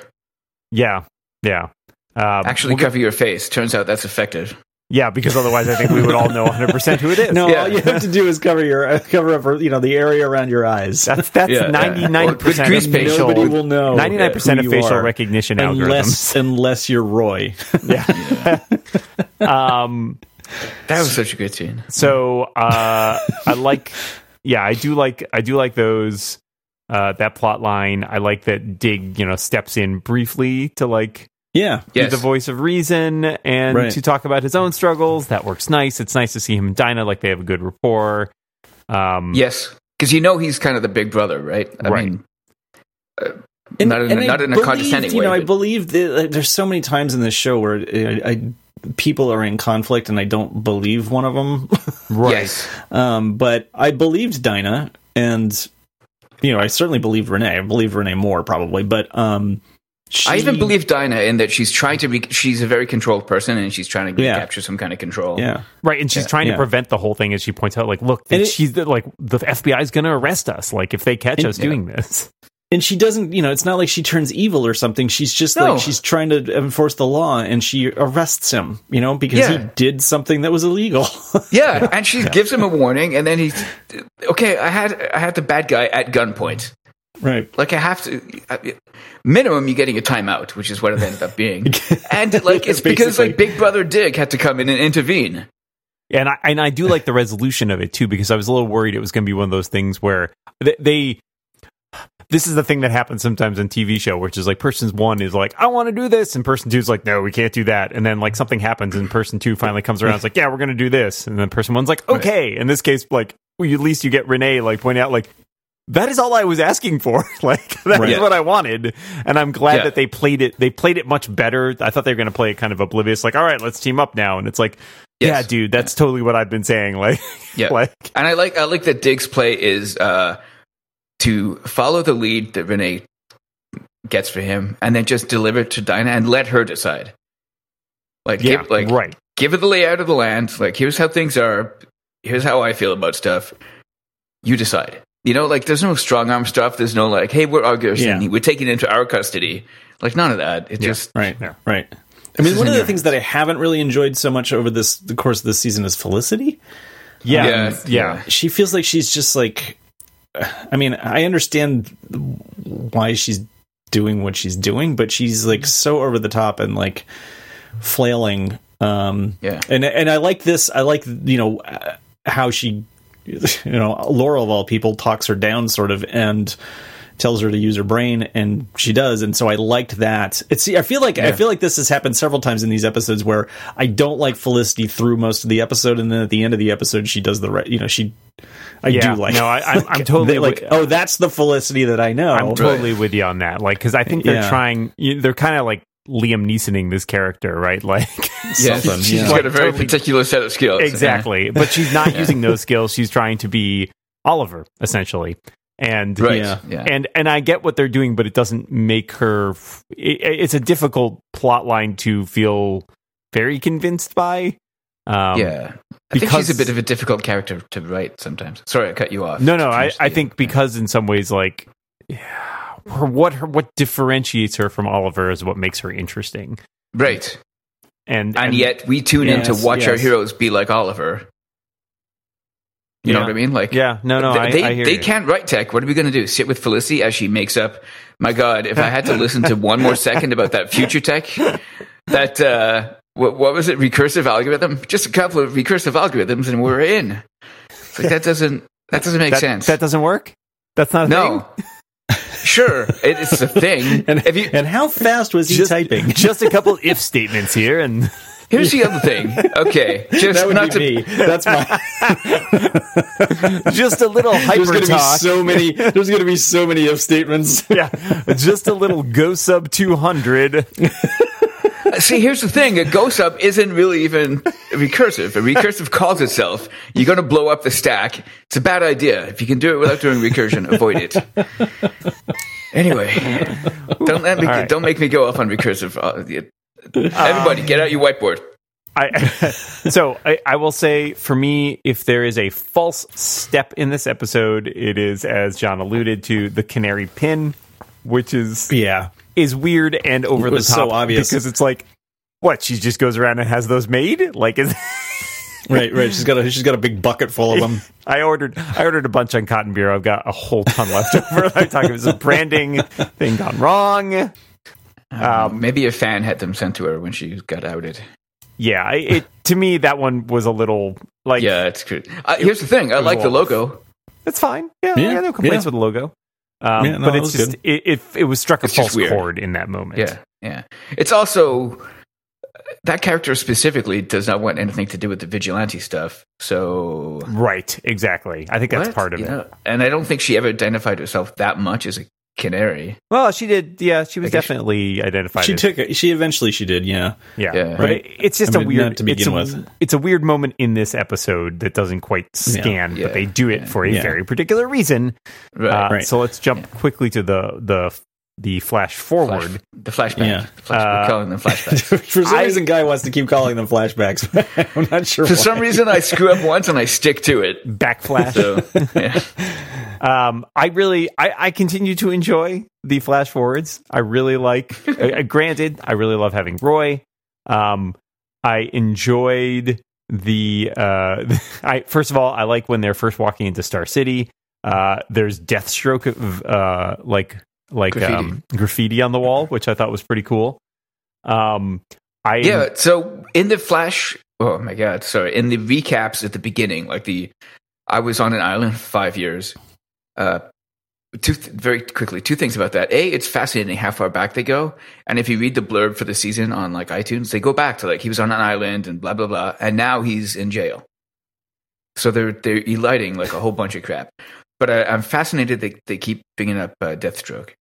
Speaker 1: Yeah, yeah. Um,
Speaker 2: Actually,
Speaker 1: we'll get-
Speaker 2: cover your face. Turns out that's effective.
Speaker 1: yeah, because otherwise I think we would all know 100 percent who it is.
Speaker 3: No,
Speaker 2: Yeah.
Speaker 3: all you have to do is cover your uh, cover up you know the area around your eyes.
Speaker 1: that's that's
Speaker 2: Yeah, yeah.
Speaker 1: 99
Speaker 2: Or with
Speaker 1: percent
Speaker 2: grease
Speaker 1: of facial.
Speaker 3: Nobody will know
Speaker 1: 99 percent of facial
Speaker 3: are.
Speaker 1: recognition
Speaker 3: unless
Speaker 1: algorithms.
Speaker 3: unless you're Roy.
Speaker 1: Yeah. um.
Speaker 2: That was such a good scene.
Speaker 1: So uh, I like, yeah, I do like, I do like those. Uh, that plot line. I like that Dig, you know, steps in briefly to like
Speaker 3: yeah.
Speaker 1: be
Speaker 2: Yes.
Speaker 1: the voice of reason and
Speaker 3: Right.
Speaker 1: to talk about his own struggles. That works nice. It's nice to see him and Dinah like they have a good rapport. Um,
Speaker 2: Yes, because you know he's kind of the big brother, right? I
Speaker 1: Right.
Speaker 2: mean, uh, not in, a-
Speaker 3: I
Speaker 2: not in a
Speaker 3: believe,
Speaker 2: condescending
Speaker 3: you
Speaker 2: way.
Speaker 3: know, I believe that uh, there's so many times in this show where I, I, people are in conflict, and I don't believe one of them.
Speaker 1: right.
Speaker 2: Yes,
Speaker 3: um, but I believed Dinah, and you know, I certainly believed Renee. I believe Renee more probably, but um, she,
Speaker 2: I even believe Dinah in that she's trying to be. She's a very controlled person, and she's trying to
Speaker 3: Yeah.
Speaker 2: capture some kind of control.
Speaker 3: Yeah,
Speaker 1: Right, and she's trying to
Speaker 3: Yeah.
Speaker 1: prevent the whole thing, as she points out. Like, look,
Speaker 3: And it-
Speaker 1: she's the, like the FBI is going to arrest us. Like, if they catch
Speaker 3: And-
Speaker 1: us doing this,
Speaker 3: and she doesn't. You know, it's not like she turns evil or something. She's just
Speaker 2: No.
Speaker 3: like she's trying to enforce the law, and she arrests him. You know, because he did something that was illegal.
Speaker 2: Yeah, and she gives him a warning, and then he's okay. I had I had the bad guy at gunpoint.
Speaker 3: Right.
Speaker 2: Like I have to, I- minimum you're getting a timeout, which is what it ended up being. And like it's because like Big Brother Dick had to come in and intervene.
Speaker 1: And I and I do like the resolution of it too because I was a little worried it was going to be one of those things where they, they this is the thing that happens sometimes in TV show, which is like person one is like, I want to do this, and person two is like, No, we can't do that. And then like something happens, and person two finally comes around, it's like, Yeah, we're going to do this, and then person one's like, Okay. In this case, like, well, at least you get Renee like point out like. That is all I was asking for. like that is
Speaker 3: Right.
Speaker 1: what I wanted, and I'm glad
Speaker 2: Yeah.
Speaker 1: that they played it. They played it much better. I thought they were going to play it kind of oblivious, like, all right, let's team up now, and it's like,
Speaker 2: Yes.
Speaker 1: yeah, dude, that's totally what I've been saying. Like,
Speaker 2: Yeah.
Speaker 1: like
Speaker 2: And I like I like that diggs play is uh, to follow the lead that Renee gets for him, and then just deliver it to Dinah and let her decide. Like,
Speaker 1: yeah,
Speaker 2: give, like
Speaker 1: right.
Speaker 2: give her the layout of the land. Like, here's how things are. Here's how I feel about stuff. You decide. You know, like there's no strong arm stuff. There's no like, hey, we're arguing.
Speaker 3: Yeah.
Speaker 2: We're taking it into our custody. Like none of that. It just
Speaker 3: Right.
Speaker 1: Yeah.
Speaker 3: Right. I mean, one of the
Speaker 2: your
Speaker 3: things that I haven't really enjoyed so much over this the course of this season is Felicity.
Speaker 1: Yeah,
Speaker 2: Yeah, um,
Speaker 1: yeah,
Speaker 2: yeah.
Speaker 3: She feels like she's just like. I mean, I understand why she's doing what she's doing, but she's like so over the top and like flailing. Um,
Speaker 2: Yeah.
Speaker 3: and and I like this. I like you know how she, you know, Laurel of all people talks her down sort of and tells her to use her brain and she does and so I liked that. It's see, I feel like I feel like this has happened several times in these episodes where I don't like Felicity through most of the episode and then at the end of the episode she does the right you know she I
Speaker 1: Yeah.
Speaker 3: do like
Speaker 1: No, I- I'm- I'm totally
Speaker 3: like
Speaker 1: with-
Speaker 3: oh that's the Felicity that I know.
Speaker 1: I'm totally with you on that. Like, because I think they're
Speaker 3: Yeah.
Speaker 1: trying. They're kind of like Liam Neesoning this character, right? Like,
Speaker 2: yeah,
Speaker 3: Something,
Speaker 2: she's
Speaker 3: yeah.
Speaker 2: got a very
Speaker 1: Totally-
Speaker 2: particular set of skills.
Speaker 1: exactly. But she's not using those skills. She's trying to be Oliver, essentially. And
Speaker 2: Yeah. Right.
Speaker 3: Yeah.
Speaker 2: Yeah.
Speaker 1: and and I get what they're doing, but it doesn't make her. f- It, it's a difficult plot line to feel very convinced by. Um,
Speaker 2: yeah. I think
Speaker 1: because-
Speaker 2: she's a bit of a difficult character to write sometimes. Sorry, I cut you off.
Speaker 1: No, no. I, I
Speaker 2: the-
Speaker 1: think because in some ways, like, yeah, her what her what differentiates her from Oliver is what makes her interesting.
Speaker 2: Right.
Speaker 1: And
Speaker 2: And yet we tune in to
Speaker 3: Yes,
Speaker 2: watch our heroes be like Oliver. You know what I mean? Like,
Speaker 1: yeah, no, no,
Speaker 2: they,
Speaker 1: I,
Speaker 2: they,
Speaker 1: I hear
Speaker 2: they
Speaker 1: you.
Speaker 2: can't write tech. What are we going to do? Sit with Felicity as she makes up? My God, if I had to listen to one more second about that future tech, that uh, what, what was it? Recursive algorithm? Just a couple of recursive algorithms, and we're in. It's like that doesn't that doesn't make
Speaker 1: that,
Speaker 2: sense.
Speaker 1: that doesn't work. That's not a thing.
Speaker 2: no. sure, it's a thing.
Speaker 3: And,
Speaker 2: if you,
Speaker 3: and how fast was he
Speaker 1: Just-
Speaker 3: typing?
Speaker 1: Just a couple if statements here, and
Speaker 2: here's the other thing. Okay, just
Speaker 3: that would
Speaker 2: not
Speaker 3: be
Speaker 2: to
Speaker 3: me. That's my.
Speaker 1: just a little hyper There's
Speaker 3: going to be so many. There's going to be so many if statements.
Speaker 1: yeah, just a little GOSUB two hundred.
Speaker 2: See, here's the thing: a go sub isn't really even recursive. A recursive calls itself. You're going to blow up the stack. It's a bad idea. If you can do it without doing recursion, avoid it. Anyway, don't let me
Speaker 1: right.
Speaker 2: don't make me go off on recursive. Uh, Yeah. Everybody, get out your whiteboard.
Speaker 1: I so I, I will say for me, if there is a false step in this episode, it is as John alluded to the canary pin, which is
Speaker 3: Yeah.
Speaker 1: is weird and over the top
Speaker 3: so obvious.
Speaker 1: because it's like what she just goes around and has those made like is
Speaker 3: Right. Right. She's got a. She's got a big bucket full of them.
Speaker 1: I ordered I ordered a bunch on Cotton Bureau. I've got a whole ton left over. I'm talking it's a branding thing gone wrong. Um,
Speaker 2: Maybe a fan had them sent to her when she got outed.
Speaker 1: yeah, it to me that one was a little like
Speaker 2: Yeah, it's good. Uh, here's the thing: I like the logo.
Speaker 1: It's fine. Yeah,
Speaker 3: Yeah,
Speaker 1: yeah, no complaints
Speaker 3: yeah.
Speaker 1: with the logo. Um,
Speaker 3: Yeah, no,
Speaker 1: but it's
Speaker 3: was
Speaker 1: just it, it it was struck a
Speaker 2: It's
Speaker 1: false chord in that moment.
Speaker 2: Yeah, yeah. It's also that character specifically does not want anything to do with the vigilante stuff. So
Speaker 1: Right, exactly. I think that's
Speaker 2: What?
Speaker 1: part of
Speaker 2: You
Speaker 1: it.
Speaker 2: and I don't think she ever identified herself that much as a canary.
Speaker 1: Well, she did. Yeah, she was
Speaker 2: I guess-
Speaker 1: definitely identified.
Speaker 3: She
Speaker 1: as-
Speaker 3: took. it- She eventually. She did. Yeah.
Speaker 1: yeah,
Speaker 2: Yeah.
Speaker 3: Right.
Speaker 1: it, it's just
Speaker 3: I
Speaker 1: a
Speaker 3: mean,
Speaker 1: weird
Speaker 3: not to begin
Speaker 1: it's a,
Speaker 3: with.
Speaker 1: It's a weird moment in this episode that doesn't quite scan,
Speaker 2: Yeah.
Speaker 1: but they do it
Speaker 2: Yeah.
Speaker 1: for a
Speaker 3: Yeah.
Speaker 1: very particular reason.
Speaker 2: Right.
Speaker 1: Uh,
Speaker 3: Right.
Speaker 1: So let's jump quickly to the the the flash forward.
Speaker 2: Flash, the flashback.
Speaker 3: Yeah.
Speaker 2: The flash,
Speaker 1: Uh,
Speaker 2: we're calling them flashbacks.
Speaker 3: For some
Speaker 1: I-
Speaker 3: reason, Guy wants to keep calling them flashbacks. I'm not sure.
Speaker 2: For
Speaker 3: why.
Speaker 2: some reason, I screw up once and I stick to it.
Speaker 1: Backflash.
Speaker 2: So, yeah.
Speaker 1: Um, I really, I, I continue to enjoy the flash forwards. I really like. uh, granted, I really love having Roy. Um, I enjoyed the. Uh, I first of all, I like when they're first walking into Star City. Uh, there's Deathstroke uh, like like
Speaker 2: Graffiti.
Speaker 1: Um, graffiti on the wall, which I thought was pretty cool. Um, I
Speaker 2: Yeah. So in the Flash, oh my god, sorry. In the recaps at the beginning, like the, I was on an island for five years. Uh, two th- very quickly, two things about that. A, it's fascinating how far back they go, and if you read the blurb for the season on like iTunes, they go back to like he was on an island and blah blah blah, and now he's in jail. So they're they're eliding like a whole bunch of crap. But I, I'm fascinated they they keep bringing up uh, Deathstroke.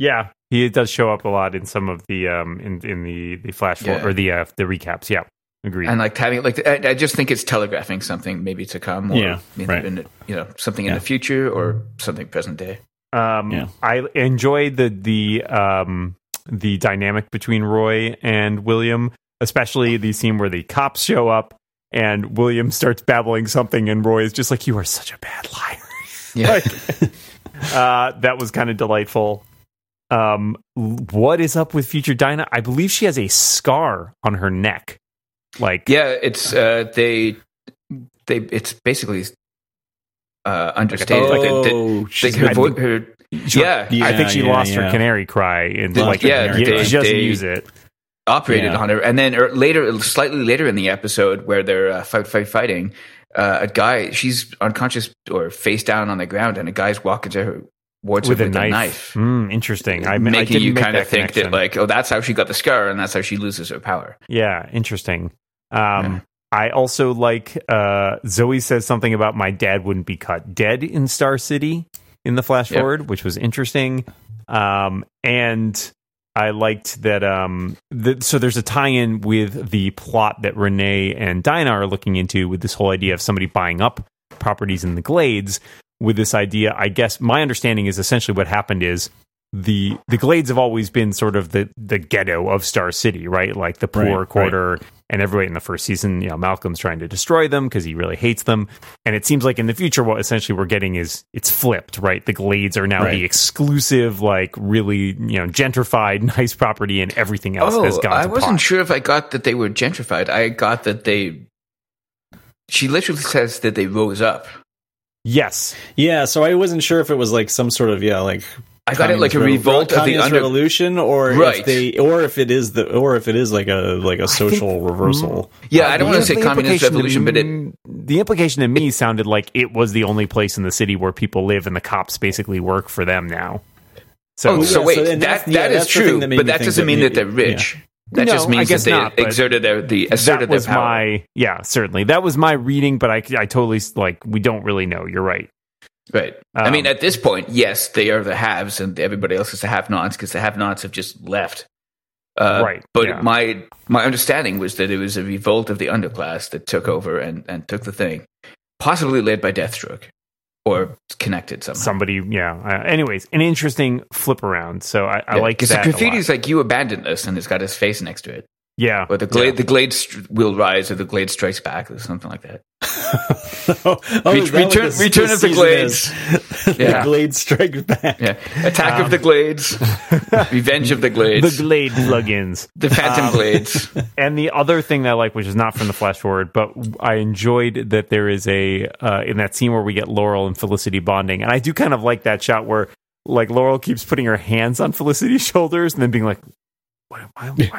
Speaker 1: Yeah, he does show up a lot in some of the um in in the the flash
Speaker 2: Yeah.
Speaker 1: or the uh, the recaps. Yeah, agreed.
Speaker 2: and like having like I, I just think it's telegraphing something maybe to come or
Speaker 3: Yeah, right.
Speaker 2: in the, you know something in the future or something present day
Speaker 1: Um,
Speaker 3: Yeah.
Speaker 1: I enjoyed the the um, the dynamic between Roy and William, especially the scene where the cops show up and William starts babbling something, and Roy is just like, "You are such a bad liar."
Speaker 2: yeah
Speaker 1: uh, that was kind of delightful. Um, what is up with future Dinah? I believe she has a scar on her neck. Like,
Speaker 2: yeah it's uh they they it's basically uh understated like, a, they,
Speaker 3: oh,
Speaker 2: they,
Speaker 3: she's
Speaker 2: her, vo- her yeah,
Speaker 3: Yeah,
Speaker 1: I think she
Speaker 3: yeah,
Speaker 1: lost her canary cry and
Speaker 2: They-
Speaker 1: like,
Speaker 2: yeah,
Speaker 1: yeah,
Speaker 2: they-
Speaker 1: she doesn't
Speaker 2: they-
Speaker 1: use it.
Speaker 2: operated
Speaker 3: Yeah.
Speaker 2: on her and then er, later slightly later in the episode where they're uh, fight fight fighting uh, a guy she's unconscious or face down on the ground and a guy's walking to her towards
Speaker 1: with
Speaker 2: her
Speaker 1: a knife.
Speaker 2: knife
Speaker 1: Mm, interesting. I, I
Speaker 2: making
Speaker 1: didn't
Speaker 2: you kind of think
Speaker 1: connection.
Speaker 2: that like oh that's how she got the scar and that's how she loses her power
Speaker 1: yeah, interesting. Um,
Speaker 2: Yeah.
Speaker 1: I also like uh, Zoe says something about my dad wouldn't be cut dead in Star City in the flash
Speaker 2: Yep.
Speaker 1: forward, which was interesting. Um, and I liked that. Um, the, so there's a tie-in with the plot that Renee and Dinah are looking into with this whole idea of somebody buying up properties in the Glades. With this idea, I guess my understanding is essentially what happened is the the Glades have always been sort of the the ghetto of Star City, right? Like the poor
Speaker 3: Right, right.
Speaker 1: quarter, and everybody in the first season, you know, Malcolm's trying to destroy them because he really hates them. And it seems like in the future, what essentially we're getting is it's flipped, right? The Glades are now
Speaker 3: Right.
Speaker 1: the exclusive, like really, you know, gentrified, nice property, and everything else oh, has gone
Speaker 2: Oh, I
Speaker 1: to
Speaker 2: wasn't
Speaker 1: pot.
Speaker 2: sure if I got that they were gentrified. I got that they. She literally says that they rose up.
Speaker 1: Yes,
Speaker 3: Yeah, so I wasn't sure if it was like some sort of yeah, like
Speaker 2: I got it like a
Speaker 3: communist
Speaker 2: revolt of the under.
Speaker 3: revolution, or
Speaker 2: Right.
Speaker 3: if they, or if it is the, or if it is like a like a social reversal.
Speaker 2: Yeah, I don't want to say
Speaker 1: the
Speaker 2: communist revolution, but it.
Speaker 1: the implication to me sounded like it was the only place in the city where people live, and the cops basically work for them now. So,
Speaker 2: Oh, so
Speaker 3: yeah,
Speaker 2: wait,
Speaker 3: so then
Speaker 2: that
Speaker 3: that's-
Speaker 2: that
Speaker 3: yeah,
Speaker 2: is
Speaker 3: that's
Speaker 2: true,
Speaker 3: that
Speaker 2: but that doesn't
Speaker 3: that
Speaker 2: mean
Speaker 3: maybe-
Speaker 2: that they're rich. That
Speaker 1: No,
Speaker 2: just
Speaker 1: I
Speaker 2: means
Speaker 1: guess
Speaker 2: that they
Speaker 1: not,
Speaker 2: exerted their the
Speaker 1: that
Speaker 2: asserted
Speaker 1: was
Speaker 2: their power.
Speaker 1: my yeah, certainly that was my reading, but I I totally like we don't really know. You're right.
Speaker 2: Right. I
Speaker 1: Um,
Speaker 2: mean, at this point, yes, they are the haves, and everybody else is the have-nots because the have-nots have just left. Uh,
Speaker 1: Right,
Speaker 2: But
Speaker 1: yeah.
Speaker 2: my my understanding was that it was a revolt of the underclass that took over and, and took the thing, possibly led by Deathstroke or connected somehow.
Speaker 1: Somebody, yeah. Uh, anyways, an interesting flip around. So I, I like
Speaker 2: because
Speaker 1: that.
Speaker 2: the graffiti's like you abandoned us, and it's got his face next to it.
Speaker 1: Yeah,
Speaker 2: Or the glade,
Speaker 1: yeah.
Speaker 2: the glade st- will rise, or the glade strikes back, or something like that.
Speaker 3: oh,
Speaker 2: Re-
Speaker 3: is that
Speaker 2: return-
Speaker 3: this-
Speaker 2: return
Speaker 3: this
Speaker 2: of the Glades. Yeah.
Speaker 3: the Glades strike back.
Speaker 2: Yeah, attack
Speaker 1: Um,
Speaker 2: of the glades, revenge of the glades,
Speaker 1: the Glade plugins.
Speaker 2: the phantom
Speaker 1: um,
Speaker 2: glades.
Speaker 1: And the other thing that I like, which is not from the flash forward, but I enjoyed that there is a uh, in that scene where we get Laurel and Felicity bonding, and I do kind of like that shot where like Laurel keeps putting her hands on Felicity's shoulders and then being like, "Why,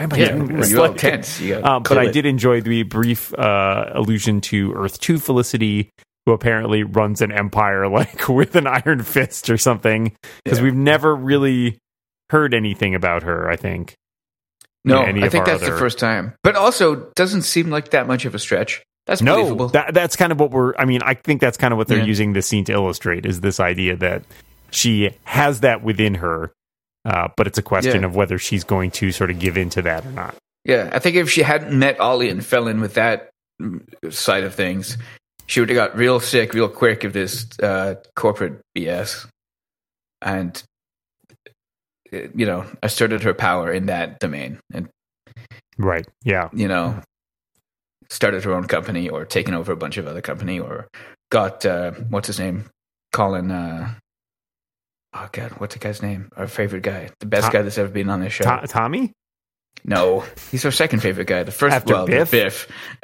Speaker 1: am I
Speaker 2: Yeah,
Speaker 1: doing this?"
Speaker 2: you're
Speaker 1: Like,
Speaker 2: tense. You
Speaker 1: Um, but I did enjoy the brief uh, allusion to Earth Two Felicity, who apparently runs an empire like with an iron fist or something, because
Speaker 2: Yeah.
Speaker 1: we've never really heard anything about her. I think.
Speaker 2: No, I think that's the first time. But also, doesn't seem like that much of a stretch. That's
Speaker 1: No, that, that's kind of what we're. I mean, I think that's kind of what they're
Speaker 2: Yeah.
Speaker 1: using this scene to illustrate is this idea that she has that within her, uh, but it's a question
Speaker 2: Yeah.
Speaker 1: of whether she's going to sort of give into that or not.
Speaker 2: yeah, I think if she hadn't met Ollie and fell in with that mm, side of things, she would have got real sick real quick of this uh, corporate BS, and uh, you know, asserted her power in that domain, and
Speaker 1: Right? Yeah.
Speaker 2: you know, started her own company or taken over a bunch of other company or got uh, what's his name, Colin. Uh, oh God, what's the guy's name? Our favorite guy, the best
Speaker 1: Tom-
Speaker 2: guy that's ever been on this show.
Speaker 1: To- Tommy,
Speaker 2: No, he's our second favorite guy. The first,
Speaker 1: After
Speaker 2: well,
Speaker 1: Biff?
Speaker 2: Biff.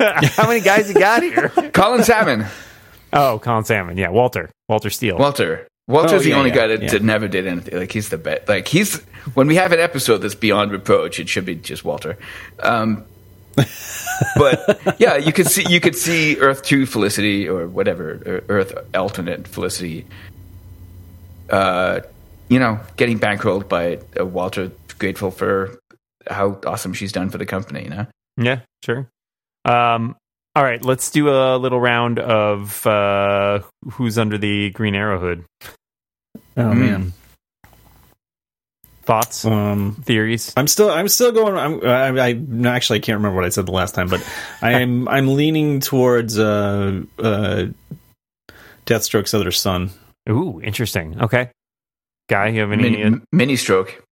Speaker 1: how many guys you got here?
Speaker 2: Colin Salmon.
Speaker 1: Oh, Colin Salmon. Yeah, Walter. Walter Steele.
Speaker 2: Walter. Walter's
Speaker 3: Oh,
Speaker 2: the
Speaker 3: yeah,
Speaker 2: only
Speaker 3: yeah,
Speaker 2: guy that,
Speaker 3: yeah.
Speaker 2: that never did anything. Like he's the best. Like he's when we have an episode that's beyond reproach, it should be just Walter. Um, but yeah, you could see you could see Earth Two Felicity or whatever or Earth alternate Felicity. Uh, you know, getting bankrolled by uh, Walter, grateful for how awesome she's done for the company. You know,
Speaker 1: Yeah, sure. Um, all right, let's do a little round of uh, who's under the Green Arrow hood.
Speaker 3: Oh
Speaker 2: Mm.
Speaker 3: man.
Speaker 1: Thoughts,
Speaker 3: Um,
Speaker 1: theories?
Speaker 3: I'm still I'm still going. I'm I, I actually I can't remember what I said the last time, but I'm I'm leaning towards uh uh Deathstroke's other son.
Speaker 1: Ooh, interesting. Okay, guy, you have any?
Speaker 2: mini, m- mini stroke,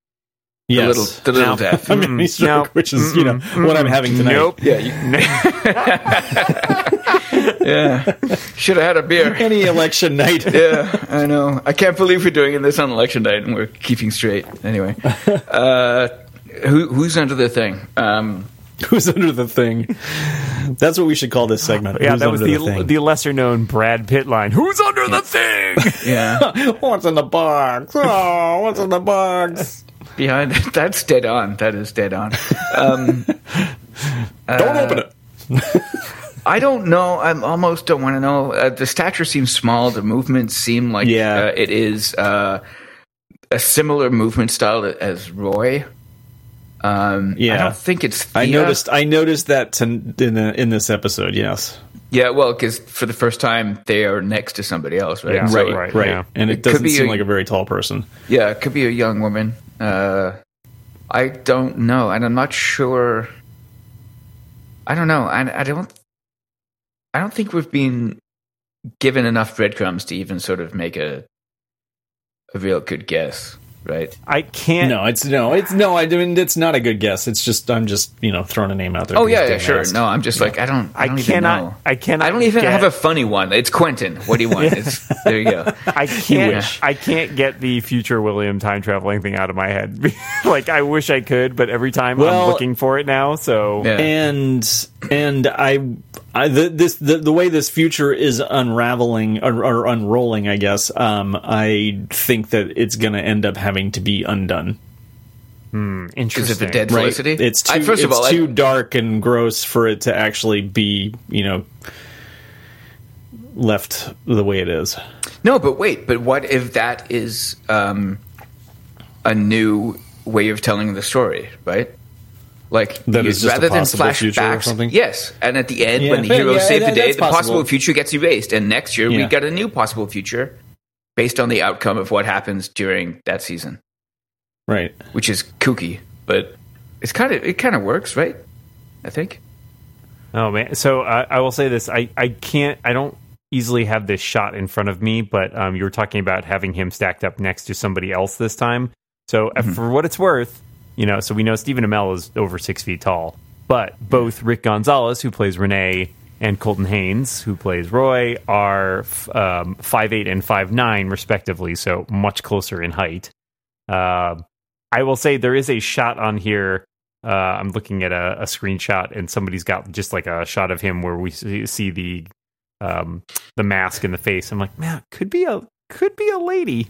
Speaker 3: Yes.
Speaker 2: the little the little
Speaker 1: No.
Speaker 2: death.
Speaker 3: I mean,
Speaker 1: Mm,
Speaker 3: stroke,
Speaker 1: no.
Speaker 3: which is you know
Speaker 1: Mm-mm,
Speaker 3: what I'm having tonight.
Speaker 1: Nope.
Speaker 2: Yeah, you, yeah. Should have had a beer.
Speaker 3: Any election night.
Speaker 2: yeah, I know. I can't believe we're doing this on election night and we're keeping straight. Anyway, uh, who, who's under the thing? Um,
Speaker 3: Who's under the thing? That's what we should call this segment.
Speaker 1: Yeah,
Speaker 3: Who's
Speaker 1: that was
Speaker 3: under
Speaker 1: the the, lesser known Brad Pitt line. Who's under the thing?
Speaker 2: yeah,
Speaker 3: what's in the box? Oh, what's in the box?
Speaker 2: behind that's dead on. That is dead on. Um,
Speaker 3: Don't open it.
Speaker 2: I don't know. I almost don't want to know. Uh, the stature seems small. The movements seem like
Speaker 3: Yeah.
Speaker 2: uh, it is uh, a similar movement style as Roy. Um, I don't think it's.
Speaker 3: I noticed. I noticed that to, in the, in this episode. Yes,
Speaker 2: Yeah, well, because for the first time they are next to somebody else, right?
Speaker 1: Yeah,
Speaker 2: So
Speaker 1: right, right.
Speaker 3: right.
Speaker 1: yeah.
Speaker 3: And it,
Speaker 2: It
Speaker 3: doesn't
Speaker 2: be
Speaker 3: seem
Speaker 2: a-
Speaker 3: like a very tall person.
Speaker 2: Yeah, it could be a young woman. Uh, I don't know, and I'm not sure. I don't know. I, I don't. I don't think we've been given enough breadcrumbs to even sort of make a a real good guess, right?
Speaker 1: I can't.
Speaker 3: No, it's no, it's no. I mean, it's not a good guess. It's just I'm just you know throwing a name out there.
Speaker 2: Oh yeah, yeah, sure.
Speaker 3: asked.
Speaker 2: No, I'm just like I don't. I,
Speaker 1: I
Speaker 2: don't even
Speaker 1: cannot.
Speaker 2: know.
Speaker 1: I cannot.
Speaker 2: I don't even
Speaker 1: get-
Speaker 2: have a funny one. It's Quentin. What do you want? It's, there you go.
Speaker 1: I can't. I can't get the future William time traveling thing out of my head. like I wish I could, but every time
Speaker 3: Well-
Speaker 1: I'm looking for it now. So
Speaker 2: Yeah.
Speaker 3: and and I, I the, this the, the way this future is unraveling or, or unrolling, I guess. Um, I think that it's going to end up having to be undone.
Speaker 2: Is
Speaker 1: interesting.
Speaker 2: it the dead
Speaker 3: Right? It's too,
Speaker 2: I, first of
Speaker 3: it's
Speaker 2: all, I-
Speaker 3: too dark and gross for it to actually be you know left the way it is.
Speaker 2: No, but wait, but what if that is um, a new way of telling the story, right? Like
Speaker 3: That
Speaker 2: you-
Speaker 3: is a
Speaker 2: rather than
Speaker 3: possible or
Speaker 2: flashbacks,
Speaker 3: something?
Speaker 2: yes. And at the end,
Speaker 3: Yeah.
Speaker 2: when the
Speaker 3: Yeah,
Speaker 2: heroes
Speaker 3: yeah,
Speaker 2: save the day, the possible
Speaker 3: possible.
Speaker 2: future gets erased, and next year we
Speaker 3: Yeah.
Speaker 2: got a new possible future based on the outcome of what happens during that season,
Speaker 3: Right.
Speaker 2: which is kooky, but it's kind of it kind of works, right? I think.
Speaker 1: Oh man! So I, I will say this: I, I can't. I don't easily have this shot in front of me. But um, you were talking about having him stacked up next to somebody else this time. So uh, for what it's worth, you know, so we know Stephen Amell is over six feet tall, but both Rick Gonzalez, who plays Renee, and Colton Haynes, who plays Roy, are um, five eight and five nine respectively. So much closer in height. Uh, I will say there is a shot on here. Uh, I'm looking at a, a screenshot, and somebody's got just like a shot of him where we see, see the um, the mask in the face. I'm like, man, could be a could be a lady.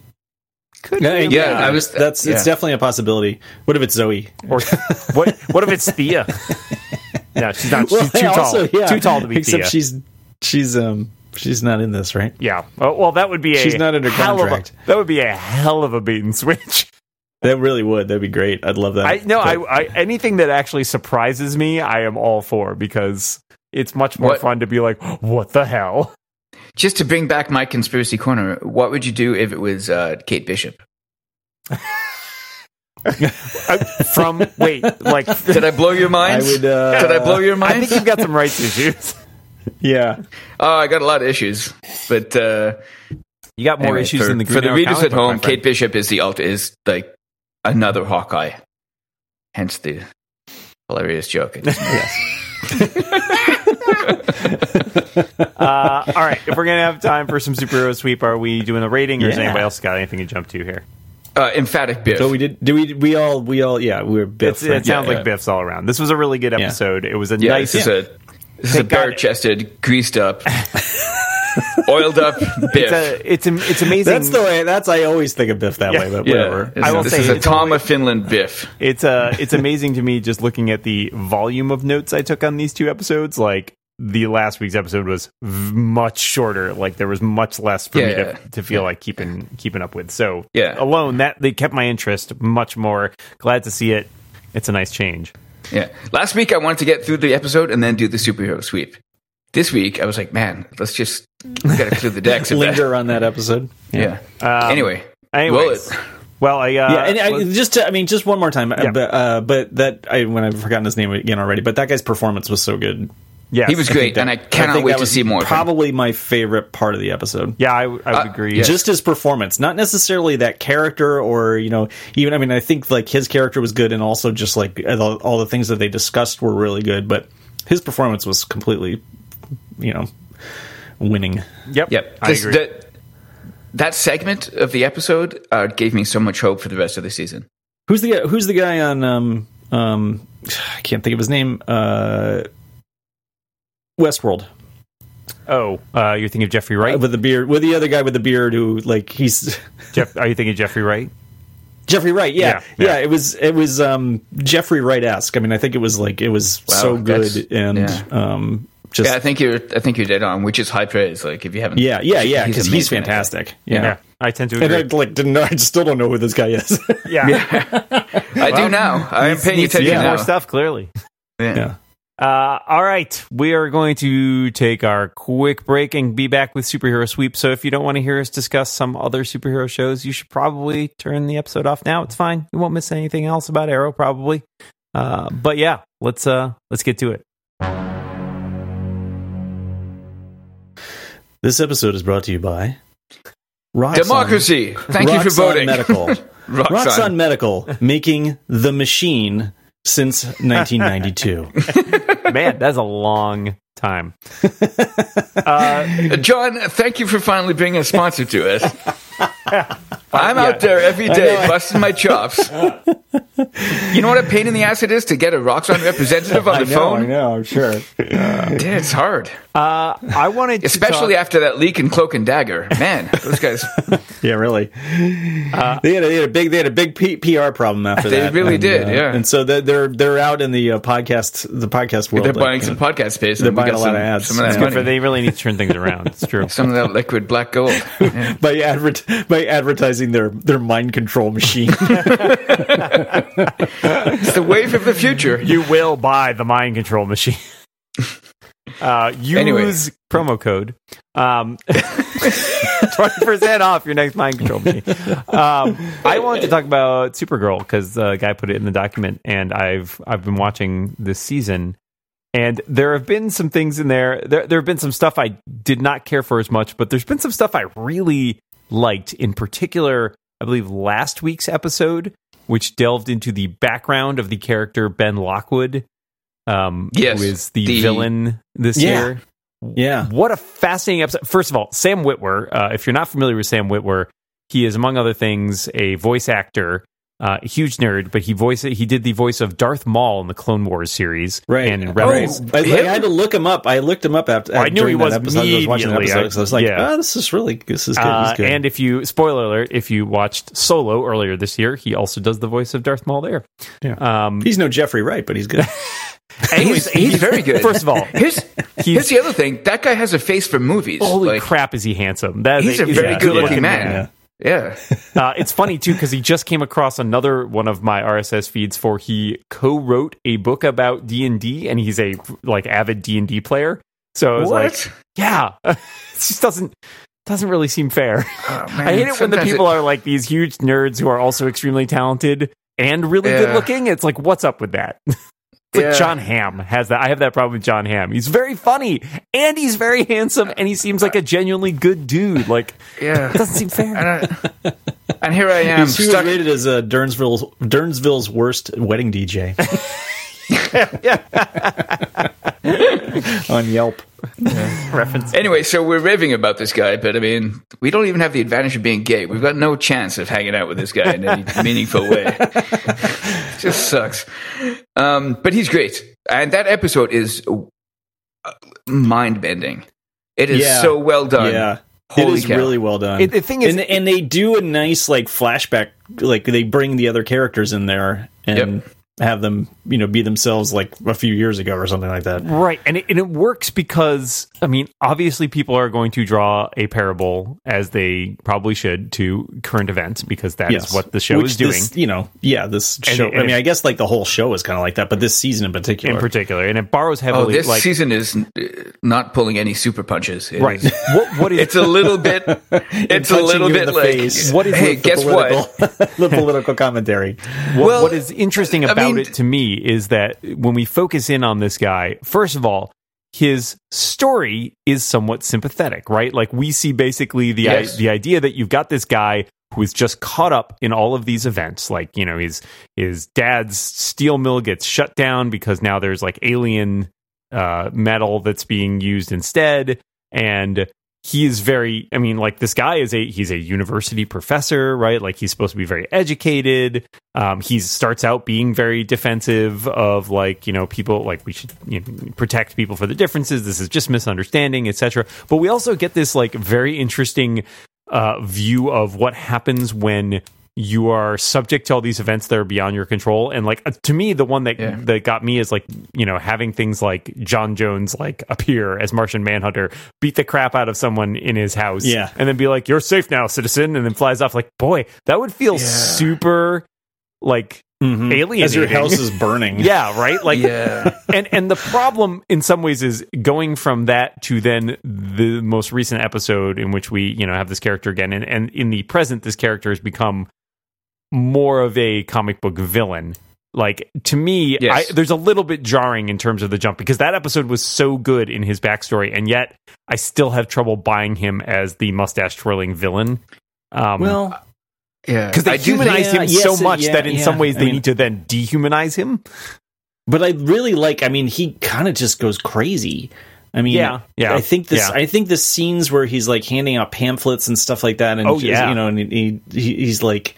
Speaker 1: Could
Speaker 3: Yeah,
Speaker 1: be a
Speaker 2: Yeah. I was-
Speaker 3: That's
Speaker 2: yeah.
Speaker 3: it's definitely a possibility. What if it's Zoe?
Speaker 1: Or what? What if it's Thea? no, she's not. She's too
Speaker 3: also,
Speaker 1: tall.
Speaker 3: yeah,
Speaker 1: Too tall to be
Speaker 3: Except
Speaker 1: Thea.
Speaker 3: she's she's um she's not in this, right?
Speaker 1: yeah. Oh, well, that would be a
Speaker 3: She's not under
Speaker 1: hell of a-
Speaker 3: contract.
Speaker 1: that would be a hell of a bait and switch.
Speaker 3: That really would. That'd be great. I'd love that.
Speaker 1: I no,
Speaker 3: But-
Speaker 1: I, I anything that actually surprises me, I am all for because it's much more
Speaker 2: What-
Speaker 1: fun to be like, what the hell?
Speaker 2: Just to bring back my conspiracy corner, what would you do if it was uh, Kate Bishop?
Speaker 1: Uh, from wait, like
Speaker 2: Did I blow your mind?
Speaker 3: I would. Uh,
Speaker 2: Did I blow your mind?
Speaker 1: I think you've got some rights issues.
Speaker 3: yeah.
Speaker 2: Oh, I got a lot of issues, but uh,
Speaker 1: You got more
Speaker 2: anyway,
Speaker 1: issues
Speaker 2: for,
Speaker 1: than the
Speaker 2: for the readers at home. Kate Bishop is the alt is like another Hawkeye, hence the hilarious joke.
Speaker 1: Uh, all right, if we're gonna have time for some superhero sweep, are we doing a rating, or has anybody else got anything to jump to here?
Speaker 2: uh, emphatic Biff.
Speaker 3: So we did. Do we? We all. We all. Yeah. We were Biff.
Speaker 1: It's, it sounds
Speaker 2: yeah.
Speaker 1: like Biff's all around. This was a really good
Speaker 3: Yeah.
Speaker 1: episode. It was a
Speaker 2: yeah,
Speaker 1: nice.
Speaker 2: this is a this is a bare chested, greased up. oiled up Biff.
Speaker 1: It's a, it's am- it's amazing.
Speaker 3: That's the way. That's I always think of Biff that
Speaker 1: Yeah.
Speaker 3: way. But
Speaker 2: yeah,
Speaker 3: whatever.
Speaker 2: It's-
Speaker 1: I will
Speaker 2: this
Speaker 1: say
Speaker 2: is a Tom of Finland Biff.
Speaker 1: it's uh it's amazing to me just looking at the volume of notes I took on these two episodes. Like the last week's episode was v- much shorter. Like there was much less for me
Speaker 2: Yeah.
Speaker 1: to, to feel like keeping keeping up with. So
Speaker 2: Yeah.
Speaker 1: alone that they kept my interest much more. Glad to see it. It's a nice change.
Speaker 2: Yeah. Last week I wanted to get through the episode and then do the superhero sweep. This week I was like, man, let's just we gotta clear the decks. a bit.
Speaker 3: Linger on that episode.
Speaker 2: Yeah.
Speaker 1: Um,
Speaker 2: anyway.
Speaker 1: Anyways,
Speaker 2: Well,
Speaker 1: well, I uh,
Speaker 3: yeah, and I, just to, I mean, just one more time, uh,
Speaker 1: Yeah.
Speaker 3: but, uh, but that I when I've forgotten his name again already, but that guy's performance was so good.
Speaker 1: Yes.
Speaker 2: he was great, and I cannot
Speaker 3: think
Speaker 2: wait to see more.
Speaker 3: Probably my favorite part of the episode.
Speaker 1: Yeah, I would
Speaker 2: Uh,
Speaker 1: agree.
Speaker 2: yeah.
Speaker 3: Just his performance, not necessarily that character, or you know, even I mean, I think like his character was good, and also just like all, all the things that they discussed were really good, but his performance was completely, you know, winning.
Speaker 1: Yep.
Speaker 2: Yep.
Speaker 1: I
Speaker 2: This-
Speaker 1: agree.
Speaker 2: That, that segment of the episode uh, gave me so much hope for the rest of the season.
Speaker 3: Who's the guy- who's the guy on um um I can't think of his name uh Westworld
Speaker 1: oh, uh, you're thinking of Jeffrey Wright?
Speaker 3: Uh, with the beard with the other guy with the beard who like he's
Speaker 1: Jeff, are you thinking Jeffrey Wright?
Speaker 3: Jeffrey Wright yeah
Speaker 1: Yeah,
Speaker 3: yeah,
Speaker 1: yeah.
Speaker 3: it was it was um Jeffrey Wright esque I mean I think it was like it was
Speaker 2: Wow,
Speaker 3: so good and
Speaker 2: yeah.
Speaker 3: um just
Speaker 2: Yeah, I think you're. I think you're dead on, which is high praise. Like if you haven't,
Speaker 3: yeah yeah yeah because he's,
Speaker 2: amazing at that.
Speaker 3: fantastic yeah.
Speaker 1: Yeah, I tend to
Speaker 3: And I
Speaker 1: agree.
Speaker 3: like didn't know, I still don't know who this guy is.
Speaker 1: yeah,
Speaker 2: I do now. I am paying
Speaker 1: Needs to
Speaker 2: attention
Speaker 1: get more stuff. Clearly.
Speaker 2: Yeah.
Speaker 3: Yeah.
Speaker 1: Uh, all right, we are going to take our quick break and be back with superhero sweep. So if you don't want to hear us discuss some other superhero shows, you should probably turn the episode off now. It's fine. You won't miss anything else about Arrow, probably. Uh, but yeah, let's uh, let's get to it.
Speaker 3: This episode is brought to you by Roxxon-
Speaker 2: Democracy. Thank you for
Speaker 3: Roxxon
Speaker 2: voting.
Speaker 3: Medical.
Speaker 2: Roxxon.
Speaker 3: Roxxon Medical making the machine since 1992.
Speaker 1: Man, that's a long time. Uh,
Speaker 2: John, thank you for finally being a sponsor to us. I'm
Speaker 1: Yeah.
Speaker 2: out there every day busting my chops. You know what a pain in the ass it is to get a Roxxon representative on
Speaker 3: I
Speaker 2: the
Speaker 3: know,
Speaker 2: phone?
Speaker 3: I know, I'm sure.
Speaker 2: Dude, it's hard.
Speaker 1: uh, I wanted to
Speaker 2: Especially
Speaker 1: talk-
Speaker 2: after that leak in Cloak and Dagger. Man, those guys,
Speaker 3: Yeah, really. they, had a, they had a big they had a big P- PR problem after
Speaker 2: They
Speaker 3: that.
Speaker 2: They really
Speaker 3: and,
Speaker 2: did,
Speaker 3: uh,
Speaker 2: yeah.
Speaker 3: And so they're they're, they're out in the uh, podcast the podcast world.
Speaker 2: they're
Speaker 3: like,
Speaker 2: buying
Speaker 3: uh,
Speaker 2: some podcast space.
Speaker 3: they're buying a lot
Speaker 2: some,
Speaker 3: of ads.
Speaker 2: Some of that
Speaker 1: Good for-
Speaker 2: money.
Speaker 1: they really need to turn things around. It's true.
Speaker 2: Some of that liquid black gold. Yeah.
Speaker 3: by advert by advertising their their mind control machine.
Speaker 2: It's the wave of the future.
Speaker 1: you will buy the mind control machine. Uh, use
Speaker 2: Anyway.
Speaker 1: promo code um, 20% off your next mind control machine. Um, I wanted to talk about Supergirl because the guy put it in the document, and I've I've been watching this season, and there have been some things in there. There there have been some stuff I did not care for as much, but there's been some stuff I really liked. In particular, I believe last week's episode, which delved into the background of the character Ben Lockwood, um,
Speaker 2: Yes,
Speaker 1: who is the,
Speaker 2: the-
Speaker 1: villain this
Speaker 3: Yeah.
Speaker 1: year.
Speaker 3: yeah.
Speaker 1: What a fascinating episode. First of all, Sam Witwer. Uh, if you're not familiar with Sam Witwer, he is, among other things, a voice actor, uh, a huge nerd, but he voice he did the voice of Darth Maul in the Clone Wars series.
Speaker 3: Right.
Speaker 1: And in
Speaker 3: Oh,
Speaker 1: Rebels.
Speaker 3: I, I had to look him up. I looked him up after.
Speaker 1: Oh, I knew he was
Speaker 3: that episode. I was watching the
Speaker 1: immediately.
Speaker 3: episode, so I was like,
Speaker 1: Yeah.
Speaker 3: "Oh, this is really this is good."
Speaker 1: Uh,
Speaker 3: good.
Speaker 1: and if you spoiler alert, if you watched Solo earlier this year, he also does the voice of Darth Maul there.
Speaker 3: Yeah.
Speaker 1: Um,
Speaker 3: he's no Jeffrey Wright, but he's good.
Speaker 2: He's, he's very good.
Speaker 1: First of all,
Speaker 2: here's, here's the other thing. That guy has a face for movies.
Speaker 1: holy
Speaker 2: Like,
Speaker 1: crap, is he handsome? That is
Speaker 2: He's a
Speaker 1: is
Speaker 2: very
Speaker 1: a
Speaker 2: good-looking
Speaker 1: good-looking
Speaker 2: man. Yeah.
Speaker 1: Uh, it's funny too because he just came across another one of my RSS feeds for he co-wrote a book about D and D, and he's a like avid D and D player. So I was
Speaker 2: What?
Speaker 1: like, yeah, it just doesn't doesn't really seem fair.
Speaker 2: Oh.
Speaker 1: I hate it when the
Speaker 2: Sometimes
Speaker 1: people are like these huge nerds who are also extremely talented and really
Speaker 2: Yeah.
Speaker 1: good looking. It's like, what's up with that? It's
Speaker 2: Yeah.
Speaker 1: like Jon Hamm has that. I have that problem with Jon Hamm. He's very funny and he's very handsome and he seems like a genuinely good dude. Like,
Speaker 2: Yeah.
Speaker 1: it doesn't seem fair.
Speaker 2: And, I, and here I am
Speaker 3: He's- he was
Speaker 2: stuck.
Speaker 3: rated as uh, Durnsville's Durnsville's worst wedding DJ on Yelp.
Speaker 1: Reference.
Speaker 2: Anyway, so we're raving about this guy, but I mean, we don't even have the advantage of being gay. We've got no chance of hanging out with this guy in any meaningful way. Just sucks. Um, but he's great, and that episode is mind bending. It is
Speaker 3: Yeah.
Speaker 2: so well done.
Speaker 3: Yeah.
Speaker 2: Holy
Speaker 3: it is
Speaker 2: cow.
Speaker 3: really well done.
Speaker 1: It- the thing is-
Speaker 3: and, and they do a nice like flashback, like they bring the other characters in there and have them, you know, be themselves like a few years ago or something like that.
Speaker 1: Right, and it, and it works because I mean, obviously, people are going to draw a parable as they probably should to current events because that is
Speaker 3: Yes.
Speaker 1: what the show
Speaker 3: Which
Speaker 1: is doing
Speaker 3: this, you know, yeah, this
Speaker 1: And
Speaker 3: show.
Speaker 1: it-
Speaker 3: I mean,
Speaker 1: it-
Speaker 3: I guess like the whole show is kind of like that, but this season in particular,
Speaker 1: in particular, and it borrows
Speaker 2: Oh,
Speaker 1: heavily.
Speaker 2: this
Speaker 1: like
Speaker 2: season is uh, not pulling any super punches. It
Speaker 1: right,
Speaker 2: is-
Speaker 1: what what is
Speaker 2: it's a little bit. It's a little bit
Speaker 3: the
Speaker 2: like.
Speaker 3: face.
Speaker 1: What is
Speaker 2: hey,
Speaker 1: with the
Speaker 2: guess what?
Speaker 3: the political commentary.
Speaker 1: What,
Speaker 2: Well,
Speaker 1: what is interesting
Speaker 2: I
Speaker 1: about
Speaker 2: mean-
Speaker 1: it to me is that when we focus in on this guy, first of all, his story is somewhat sympathetic, right? Like we see basically the
Speaker 2: Yes.
Speaker 1: the idea that you've got this guy who is just caught up in all of these events. Like you know, his his dad's steel mill gets shut down because now there's like alien uh, metal that's being used instead, and he is very i mean like this guy is a he's a university professor right? Like he's supposed to be very educated. Um he starts out being very defensive of like you know people like we should you know, protect people for the differences. This is just misunderstanding etc but we also get this like very interesting uh view of what happens when you are subject to all these events that are beyond your control and like uh, to me the one that
Speaker 2: Yeah.
Speaker 1: that got me is like you know having things like J'onn J'onzz like appear as martian manhunter beat the crap out of someone in his house
Speaker 3: Yeah.
Speaker 1: and then be like you're safe now citizen and then flies off like boy that would feel super like
Speaker 3: Mhm.
Speaker 1: alienating
Speaker 3: As your house is burning.
Speaker 1: yeah right like
Speaker 2: yeah.
Speaker 1: and and the problem in some ways is going from that to then the most recent episode in which we you know have this character again and, and in the present this character has become more of a comic book villain like to me
Speaker 2: Yes.
Speaker 1: I, there's a little bit jarring in terms of the jump because that episode was so good in his backstory and yet i still have trouble buying him as the mustache twirling villain um,
Speaker 3: Well,
Speaker 2: Yeah.
Speaker 1: because they
Speaker 2: I do
Speaker 1: humanize
Speaker 3: think-
Speaker 1: him
Speaker 3: Yeah,
Speaker 1: so
Speaker 3: yes,
Speaker 1: much
Speaker 3: yeah,
Speaker 1: that in
Speaker 3: yeah.
Speaker 1: some ways
Speaker 3: I
Speaker 1: they
Speaker 3: mean-
Speaker 1: need to then dehumanize him
Speaker 3: but I really like. I mean, he kind of just goes crazy. I mean,
Speaker 1: Yeah, yeah,
Speaker 3: I think this.
Speaker 1: yeah.
Speaker 3: I think the scenes where he's like handing out pamphlets and stuff like that, and
Speaker 1: Oh, yeah.
Speaker 3: you know, and he, he he's like.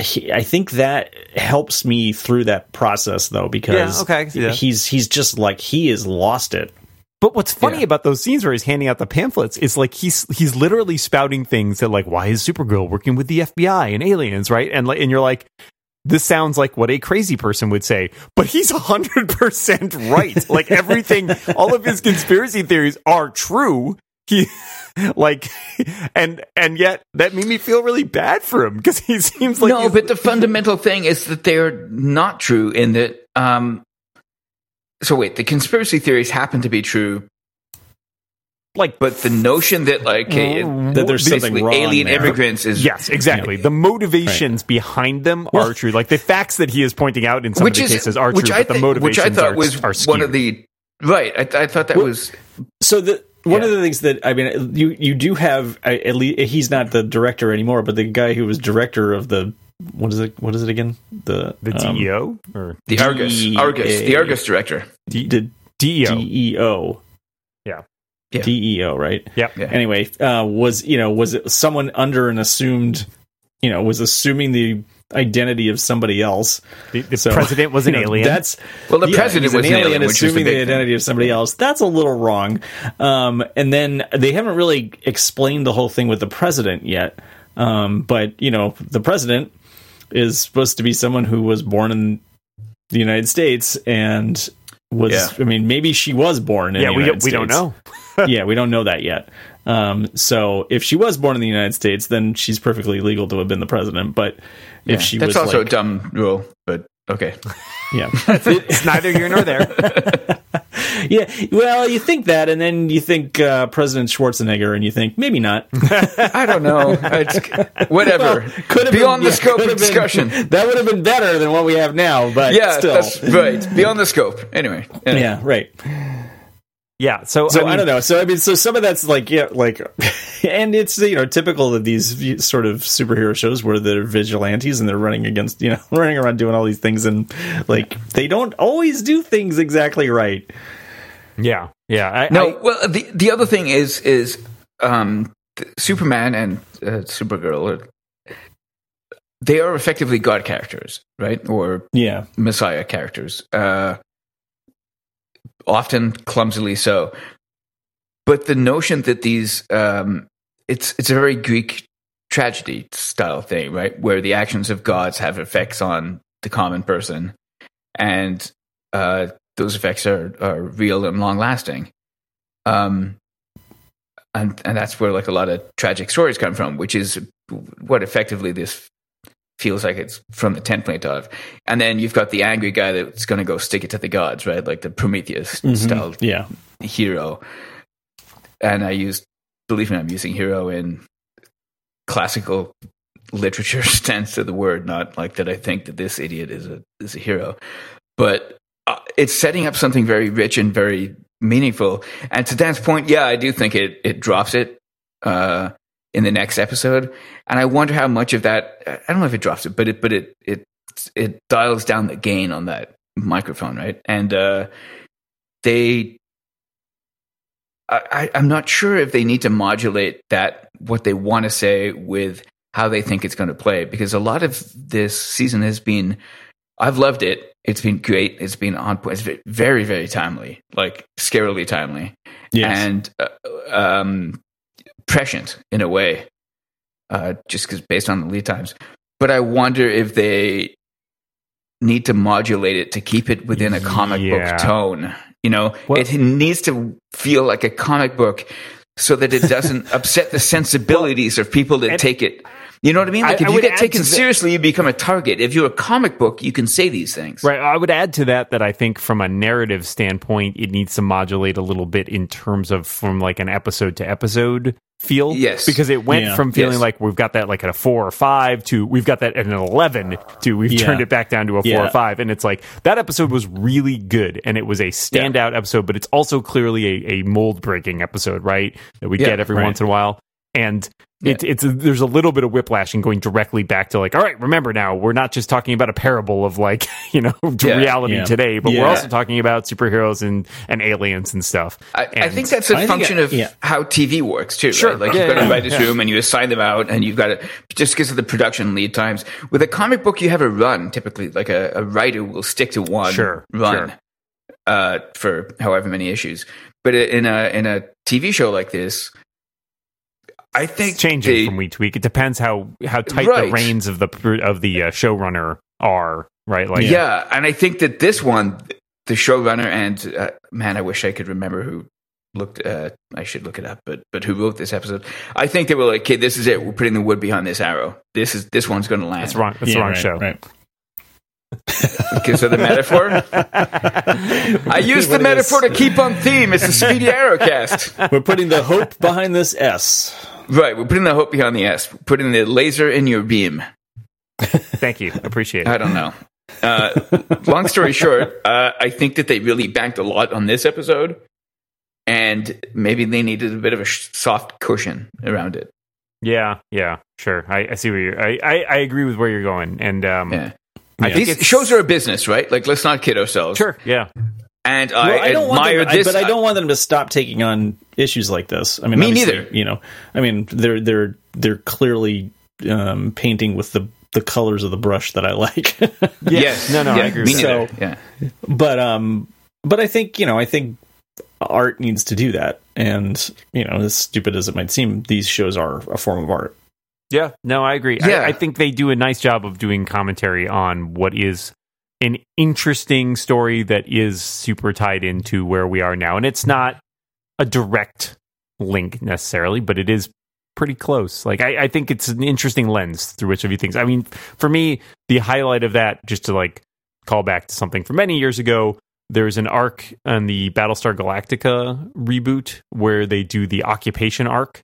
Speaker 3: He, I think that helps me through that process though because
Speaker 1: Yeah, okay, I can see that.
Speaker 3: he's he's just like he has lost it.
Speaker 1: But what's funny
Speaker 2: Yeah.
Speaker 1: about those scenes where he's handing out the pamphlets is like he's he's literally spouting things that like why is Supergirl working with the FBI and aliens, right? And like and you're like this sounds like what a crazy person would say, but he's 100% right. like everything all of his conspiracy theories are true. He like and and yet that made me feel really bad for him because he seems like
Speaker 2: no, but the fundamental thing is that they're not true in that. Um, so wait, the conspiracy theories happen to be true,
Speaker 1: like
Speaker 2: but the notion that like
Speaker 3: That there's something wrong
Speaker 2: alien
Speaker 3: there.
Speaker 2: immigrants is
Speaker 1: Yes, exactly. The motivations behind them
Speaker 3: Well-
Speaker 1: are true. Like the facts that he is pointing out in some
Speaker 2: which
Speaker 1: of the
Speaker 2: is
Speaker 1: cases are
Speaker 2: which
Speaker 1: true,
Speaker 2: I
Speaker 1: but the motivations
Speaker 2: which I thought
Speaker 1: are,
Speaker 2: was
Speaker 1: are
Speaker 2: one of the right. I, I thought that
Speaker 3: Well,
Speaker 2: was
Speaker 3: So the one
Speaker 2: Yeah.
Speaker 3: of the things that I mean, you you do have at least he's not the director anymore, but the guy who was director of the what is it? What is it again? The
Speaker 1: the
Speaker 3: um,
Speaker 1: DEO or
Speaker 2: the Argus,
Speaker 3: D-
Speaker 2: Argus, the Argus director.
Speaker 1: D-
Speaker 3: the
Speaker 1: DEO.
Speaker 3: DEO.
Speaker 1: Yeah.
Speaker 2: Yeah.
Speaker 3: DEO, right?
Speaker 1: Yep.
Speaker 2: Yeah.
Speaker 3: Anyway, uh, was you know was it someone under an assumed, you know, was assuming the identity of somebody else?
Speaker 1: The, the
Speaker 3: So,
Speaker 1: president was an
Speaker 3: you know,
Speaker 1: alien.
Speaker 3: That's
Speaker 2: Well, the
Speaker 3: yeah,
Speaker 2: president was an alien, which was the
Speaker 3: assuming the,
Speaker 2: thing.
Speaker 3: identity of somebody else. That's a little wrong. Um, and then they haven't really explained the whole thing with the president yet. Um, but you know, the president is supposed to be someone who was born in the United States and was.
Speaker 2: Yeah.
Speaker 3: I mean, maybe she was born in.
Speaker 1: yeah,
Speaker 3: the
Speaker 1: we
Speaker 3: United
Speaker 1: don't, we don't
Speaker 3: States.
Speaker 1: know.
Speaker 3: yeah, we don't know that yet. Um, so if she was born in the United States, then she's perfectly legal to have been the president. But if she
Speaker 2: that's
Speaker 3: was
Speaker 2: also
Speaker 3: like,
Speaker 2: a dumb rule, but okay.
Speaker 3: yeah,
Speaker 1: It's neither here nor there.
Speaker 3: yeah. Well, you think that, and then you think uh, President Schwarzenegger, and you think maybe not.
Speaker 2: I don't know. It's, whatever.
Speaker 3: Could have been.
Speaker 2: Beyond
Speaker 3: been-
Speaker 2: the scope
Speaker 3: could
Speaker 2: of
Speaker 3: have been-
Speaker 2: discussion.
Speaker 3: that would have been better than what we have now. But
Speaker 2: yeah,
Speaker 3: still,
Speaker 2: that's right. Beyond the scope. Anyway.
Speaker 3: yeah, right.
Speaker 1: Yeah, so,
Speaker 3: So I,
Speaker 1: I,
Speaker 3: don't know. So I mean, so some of that's like yeah, like, and it's you know typical of these sort of superhero shows where they're vigilantes and they're running against you know running around doing all these things and like they don't always do things exactly right.
Speaker 1: Yeah, yeah. I,
Speaker 2: No,
Speaker 1: I-
Speaker 2: well, the the other thing is is um, Superman and uh, Supergirl. Are, they are effectively god characters, right, or
Speaker 3: Yeah,
Speaker 2: messiah characters. Uh, often clumsily so. but the notion that these um, it's it's a very Greek tragedy style thing, right? Where the actions of gods have effects on the common person, and uh, those effects are, are real and long lasting. Um, and and that's where like a lot of tragic stories come from, which is what effectively this feels like it's from the template of. And then you've got the angry guy that's going to go stick it to the gods, right? Like the Prometheus mm-hmm. style
Speaker 3: yeah.
Speaker 2: hero. And I use, believe me, I'm using hero in classical literature sense of the word, not like that I think that this idiot is a is a hero, but uh, it's setting up something very rich and very meaningful. And to Dan's point, yeah, I do think it it drops it uh, in the next episode, and I wonder how much of that I don't know if it drops it, but it but it it it dials down the gain on that microphone, right? And uh, they I, I'm not sure if they need to modulate that what they want to say with how they think it's going to play because a lot of this season has been I've loved it. It's been great. It's been on point. It's very very timely, like scarily timely, yes. and uh, um, prescient in a way, uh, just because based on the lead times. But I wonder if they need to modulate it to keep it within a comic yeah. book tone you know, well, it needs to feel like a comic book so that it doesn't upset the sensibilities well, of people that take it. You know what I mean? Like I, if I you get taken seriously, you become a target. If you're a comic book, you can say these things.
Speaker 1: Right. I would add to that that I think from a narrative standpoint, it needs to modulate a little bit in terms of from like an episode to episode feel.
Speaker 2: Yes.
Speaker 1: Because it went yeah. from feeling yes. like we've got that like at a four or five to we've got that at an 11 to we've yeah. turned it back down to a four yeah. or five. And it's like that episode was really good and it was a standout episode, but it's also clearly a, a mold breaking episode, right? That we get every right. once in a while. And it, it's a, there's a little bit of whiplash and going directly back to like, all right, remember now we're not just talking about a parable of like you know yeah, reality yeah. today, but yeah. we're also talking about superheroes and and aliens and stuff.
Speaker 2: I,
Speaker 1: and
Speaker 2: I think that's a I function of how TV works too.
Speaker 1: Sure,
Speaker 2: right? like you've got to write this room and you assign them out, and you've got to just because of the production lead times. With a comic book, you have a run typically. Like a, a writer will stick to one
Speaker 1: sure,
Speaker 2: run
Speaker 1: sure.
Speaker 2: Uh, for however many issues. But in a in a TV show like this I think
Speaker 1: it's changing they, from week to week. It depends how how tight right. the reins of the of the uh, showrunner are, right?
Speaker 2: Like yeah, and I think that this one, the showrunner and uh, man, I wish I could remember who looked. Uh, I should look it up, but but who wrote this episode? I think they were like, "Okay, this is it. We're putting the wood behind this arrow. This is this one's going to land."
Speaker 1: That's wrong. That's yeah, the wrong
Speaker 3: right,
Speaker 1: show.
Speaker 3: Right.
Speaker 2: Because of the metaphor, I used the metaphor to keep on theme. It's the Speedy Arrowcast.
Speaker 3: We're putting the hope behind this S.
Speaker 2: Right, we're putting the hope behind the S. We're putting the laser in your beam.
Speaker 1: Thank you. Appreciate it.
Speaker 2: I don't know. Uh, long story short, uh, I think that they really banked a lot on this episode, and maybe they needed a bit of a sh- soft cushion around it.
Speaker 1: Yeah, yeah, sure. I, I see where you're. I, I, I, agree with where you're going, and um,
Speaker 2: yeah. I think These shows are a business, right? Like, let's not kid ourselves.
Speaker 1: Sure. Yeah.
Speaker 2: And well, I, I don't admire
Speaker 3: want
Speaker 2: them, this,
Speaker 3: but I don't want them to stop taking on issues like this. I mean,
Speaker 2: me neither.
Speaker 3: You know, I mean, they're they're they're clearly um, painting with the the colors of the brush that I like.
Speaker 2: yes,
Speaker 1: no, no,
Speaker 2: yeah,
Speaker 1: I agree.
Speaker 2: Me so, yeah,
Speaker 3: but um, but I think you know, I think art needs to do that, and you know, as stupid as it might seem, these shows are a form of art.
Speaker 1: Yeah, no, I agree. Yeah. I, I think they do a nice job of doing commentary on what is an interesting story that is super tied into where we are now. And it's not a direct link necessarily, but it is pretty close. Like I, I think it's an interesting lens through which of you things. I mean, for me, the highlight of that, just to like call back to something from many years ago, there's an arc on the Battlestar Galactica reboot where they do the occupation arc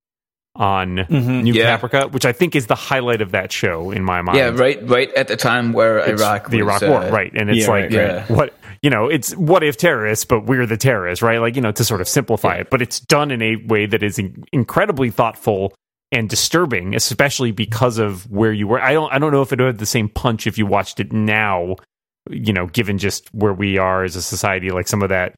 Speaker 1: on mm-hmm. New yeah. Caprica, which I think is the highlight of that show in my mind.
Speaker 2: Yeah, right, right at the time where it's Iraq,
Speaker 1: the
Speaker 2: was,
Speaker 1: Iraq War, uh, right? And it's
Speaker 3: yeah,
Speaker 1: like,
Speaker 3: right, yeah.
Speaker 1: what you know, it's what if terrorists, but we're the terrorists, right? Like you know, to sort of simplify yeah. it, but it's done in a way that is in- incredibly thoughtful and disturbing, especially because of where you were. I don't, I don't know if it had the same punch if you watched it now. You know, given just where we are as a society, like some of that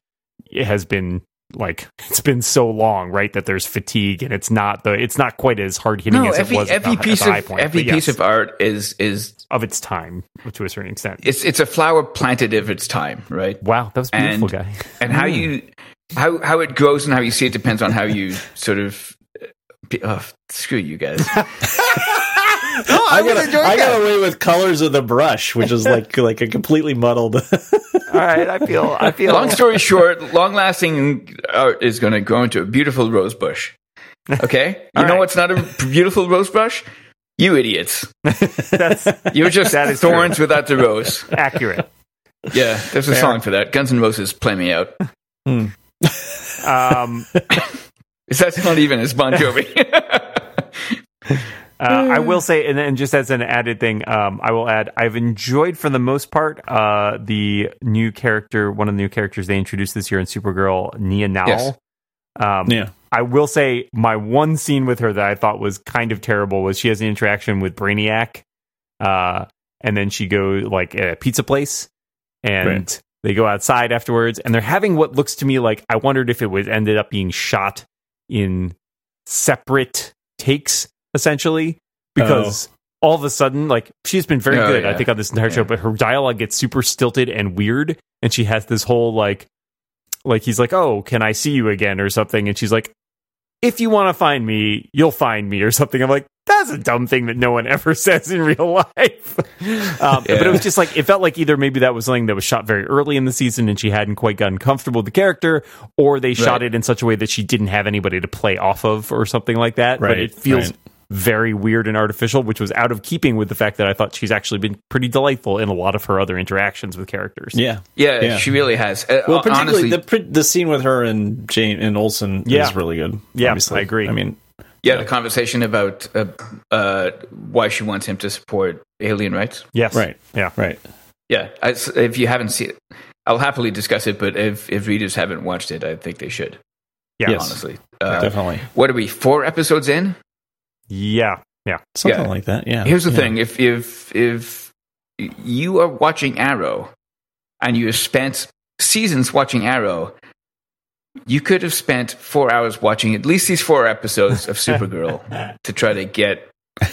Speaker 1: has been like it's been so long, right? That there's fatigue, and it's not the it's not quite as hard hitting
Speaker 2: no,
Speaker 1: as
Speaker 2: every,
Speaker 1: it was.
Speaker 2: Every piece of point, every piece of art is is
Speaker 1: of its time to a certain extent.
Speaker 2: It's it's a flower planted of its time, right?
Speaker 1: Wow, that was beautiful,
Speaker 2: and,
Speaker 1: guy.
Speaker 2: and how you how how it grows and how you see it depends on how you sort of. Uh, oh, screw you guys.
Speaker 1: Oh,
Speaker 3: I, got, I got away with colors of the brush, which is like like a completely muddled.
Speaker 1: All right, I feel I feel.
Speaker 2: Long story short, long lasting art is going to grow into a beautiful rose bush. Okay, you know
Speaker 1: right.
Speaker 2: what's not a beautiful rose bush? You idiots!
Speaker 1: That's
Speaker 2: You're just
Speaker 1: That is
Speaker 2: thorns without the rose.
Speaker 1: accurate.
Speaker 2: Yeah, there's a song for that. Guns N' Roses, play me out.
Speaker 1: Um,
Speaker 2: Is that not even as Bon Jovi?
Speaker 1: Uh, I will say, and then just as an added thing, um, I will add, I've enjoyed for the most part uh, the new character, one of the new characters they introduced this year in Supergirl, Nia Nal.
Speaker 2: Yes.
Speaker 1: Um,
Speaker 3: yeah,
Speaker 1: I will say, my one scene with her that I thought was kind of terrible was she has an interaction with Brainiac, uh, and then she goes like at a pizza place, and
Speaker 3: Right.
Speaker 1: they go outside afterwards, and they're having what looks to me like I wondered if it was ended up being shot in separate takes, essentially, because all of a sudden, like she's been very
Speaker 2: Oh,
Speaker 1: good, I think, on this entire show, but her dialogue gets super stilted and weird, and she has this whole like like he's like, "Oh, can I see you again?" or something, and she's like, "If you want to find me, you'll find me," or something. I'm like, "That's a dumb thing that no one ever says in real life." um, But it was just like it felt like either maybe that was something that was shot very early in the season and she hadn't quite gotten comfortable with the character, or they shot it in such a way that she didn't have anybody to play off of, or something like that. But it feels.
Speaker 3: right.
Speaker 1: Very weird and artificial, which was out of keeping with the fact that I thought she's actually been pretty delightful in a lot of her other interactions with characters.
Speaker 3: yeah.
Speaker 2: yeah,
Speaker 3: Yeah.
Speaker 2: she really has. Uh,
Speaker 3: Well, particularly
Speaker 2: honestly,
Speaker 3: the the scene with her and James Olsen
Speaker 1: Yeah.
Speaker 3: is really good.
Speaker 1: Yeah,
Speaker 3: obviously.
Speaker 1: I agree.
Speaker 3: I mean,
Speaker 2: yeah, the conversation about uh, uh, why she wants him to support alien rights.
Speaker 1: Yes.
Speaker 3: Right.
Speaker 1: Yeah.
Speaker 3: right?
Speaker 2: Yeah, I, if you haven't seen it, I'll happily discuss it. But if if readers haven't watched it, I think they should.
Speaker 1: Yeah.
Speaker 3: Yes.
Speaker 2: Honestly, uh,
Speaker 3: Definitely
Speaker 2: what are we? Four episodes in.
Speaker 1: Yeah. Yeah.
Speaker 3: something
Speaker 2: yeah.
Speaker 3: like that. Yeah.
Speaker 2: Here's the
Speaker 3: Yeah.
Speaker 2: thing: if if if you are watching Arrow, and you have spent seasons watching Arrow, you could have spent four hours watching at least these four episodes of Supergirl to try to get.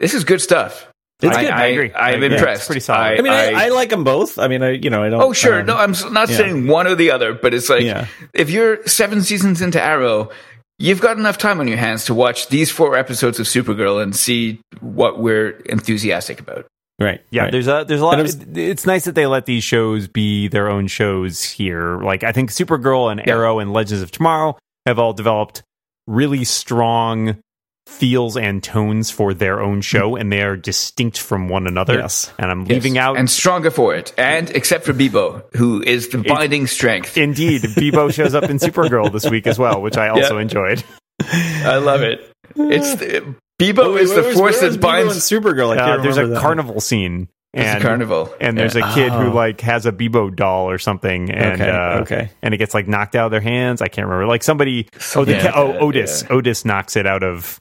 Speaker 2: This is good stuff.
Speaker 3: It's
Speaker 2: I,
Speaker 3: good.
Speaker 2: I,
Speaker 1: I agree.
Speaker 2: I'm
Speaker 1: Yeah, it's
Speaker 2: impressed.
Speaker 1: pretty solid.
Speaker 3: I mean, I, I like them both. I mean, I you know, I don't.
Speaker 2: Oh sure,
Speaker 3: um,
Speaker 2: no, I'm s- not
Speaker 3: yeah.
Speaker 2: saying one or the other, but it's like
Speaker 3: Yeah.
Speaker 2: if you're seven seasons into Arrow, you've got enough time on your hands to watch these four episodes of Supergirl and see what we're enthusiastic about.
Speaker 3: right.
Speaker 1: Yeah,
Speaker 3: right.
Speaker 1: there's a there's a lot.
Speaker 3: And
Speaker 1: Of,
Speaker 3: it
Speaker 1: it's nice that they let these shows be their own shows here. Like I think Supergirl and
Speaker 2: Yeah.
Speaker 1: Arrow and Legends of Tomorrow have all developed really strong feels and tones for their own show, and they are distinct from one another.
Speaker 3: Yes.
Speaker 1: And I'm leaving out.
Speaker 2: and stronger for it, and except for Beebo, who is the binding strength.
Speaker 1: Indeed, Beebo shows up in Supergirl this week as well, which I also enjoyed.
Speaker 2: I love it. It's the, Beebo
Speaker 3: Wait,
Speaker 2: is the
Speaker 3: where
Speaker 2: force
Speaker 3: where was
Speaker 2: that
Speaker 3: Beebo
Speaker 2: binds.
Speaker 3: Supergirl. I
Speaker 1: Uh,
Speaker 3: can't
Speaker 1: there's a
Speaker 3: that.
Speaker 1: carnival scene.
Speaker 2: It's
Speaker 1: and,
Speaker 2: a carnival,
Speaker 1: and there's
Speaker 2: Yeah.
Speaker 1: a kid who
Speaker 3: Oh.
Speaker 1: like has a Beebo doll or something, and
Speaker 3: Okay,
Speaker 1: uh,
Speaker 3: okay.
Speaker 1: and it gets like knocked out of their hands. I can't remember. Like somebody, oh, the
Speaker 2: Yeah,
Speaker 1: ca- oh Otis,
Speaker 2: yeah.
Speaker 1: Otis knocks it out of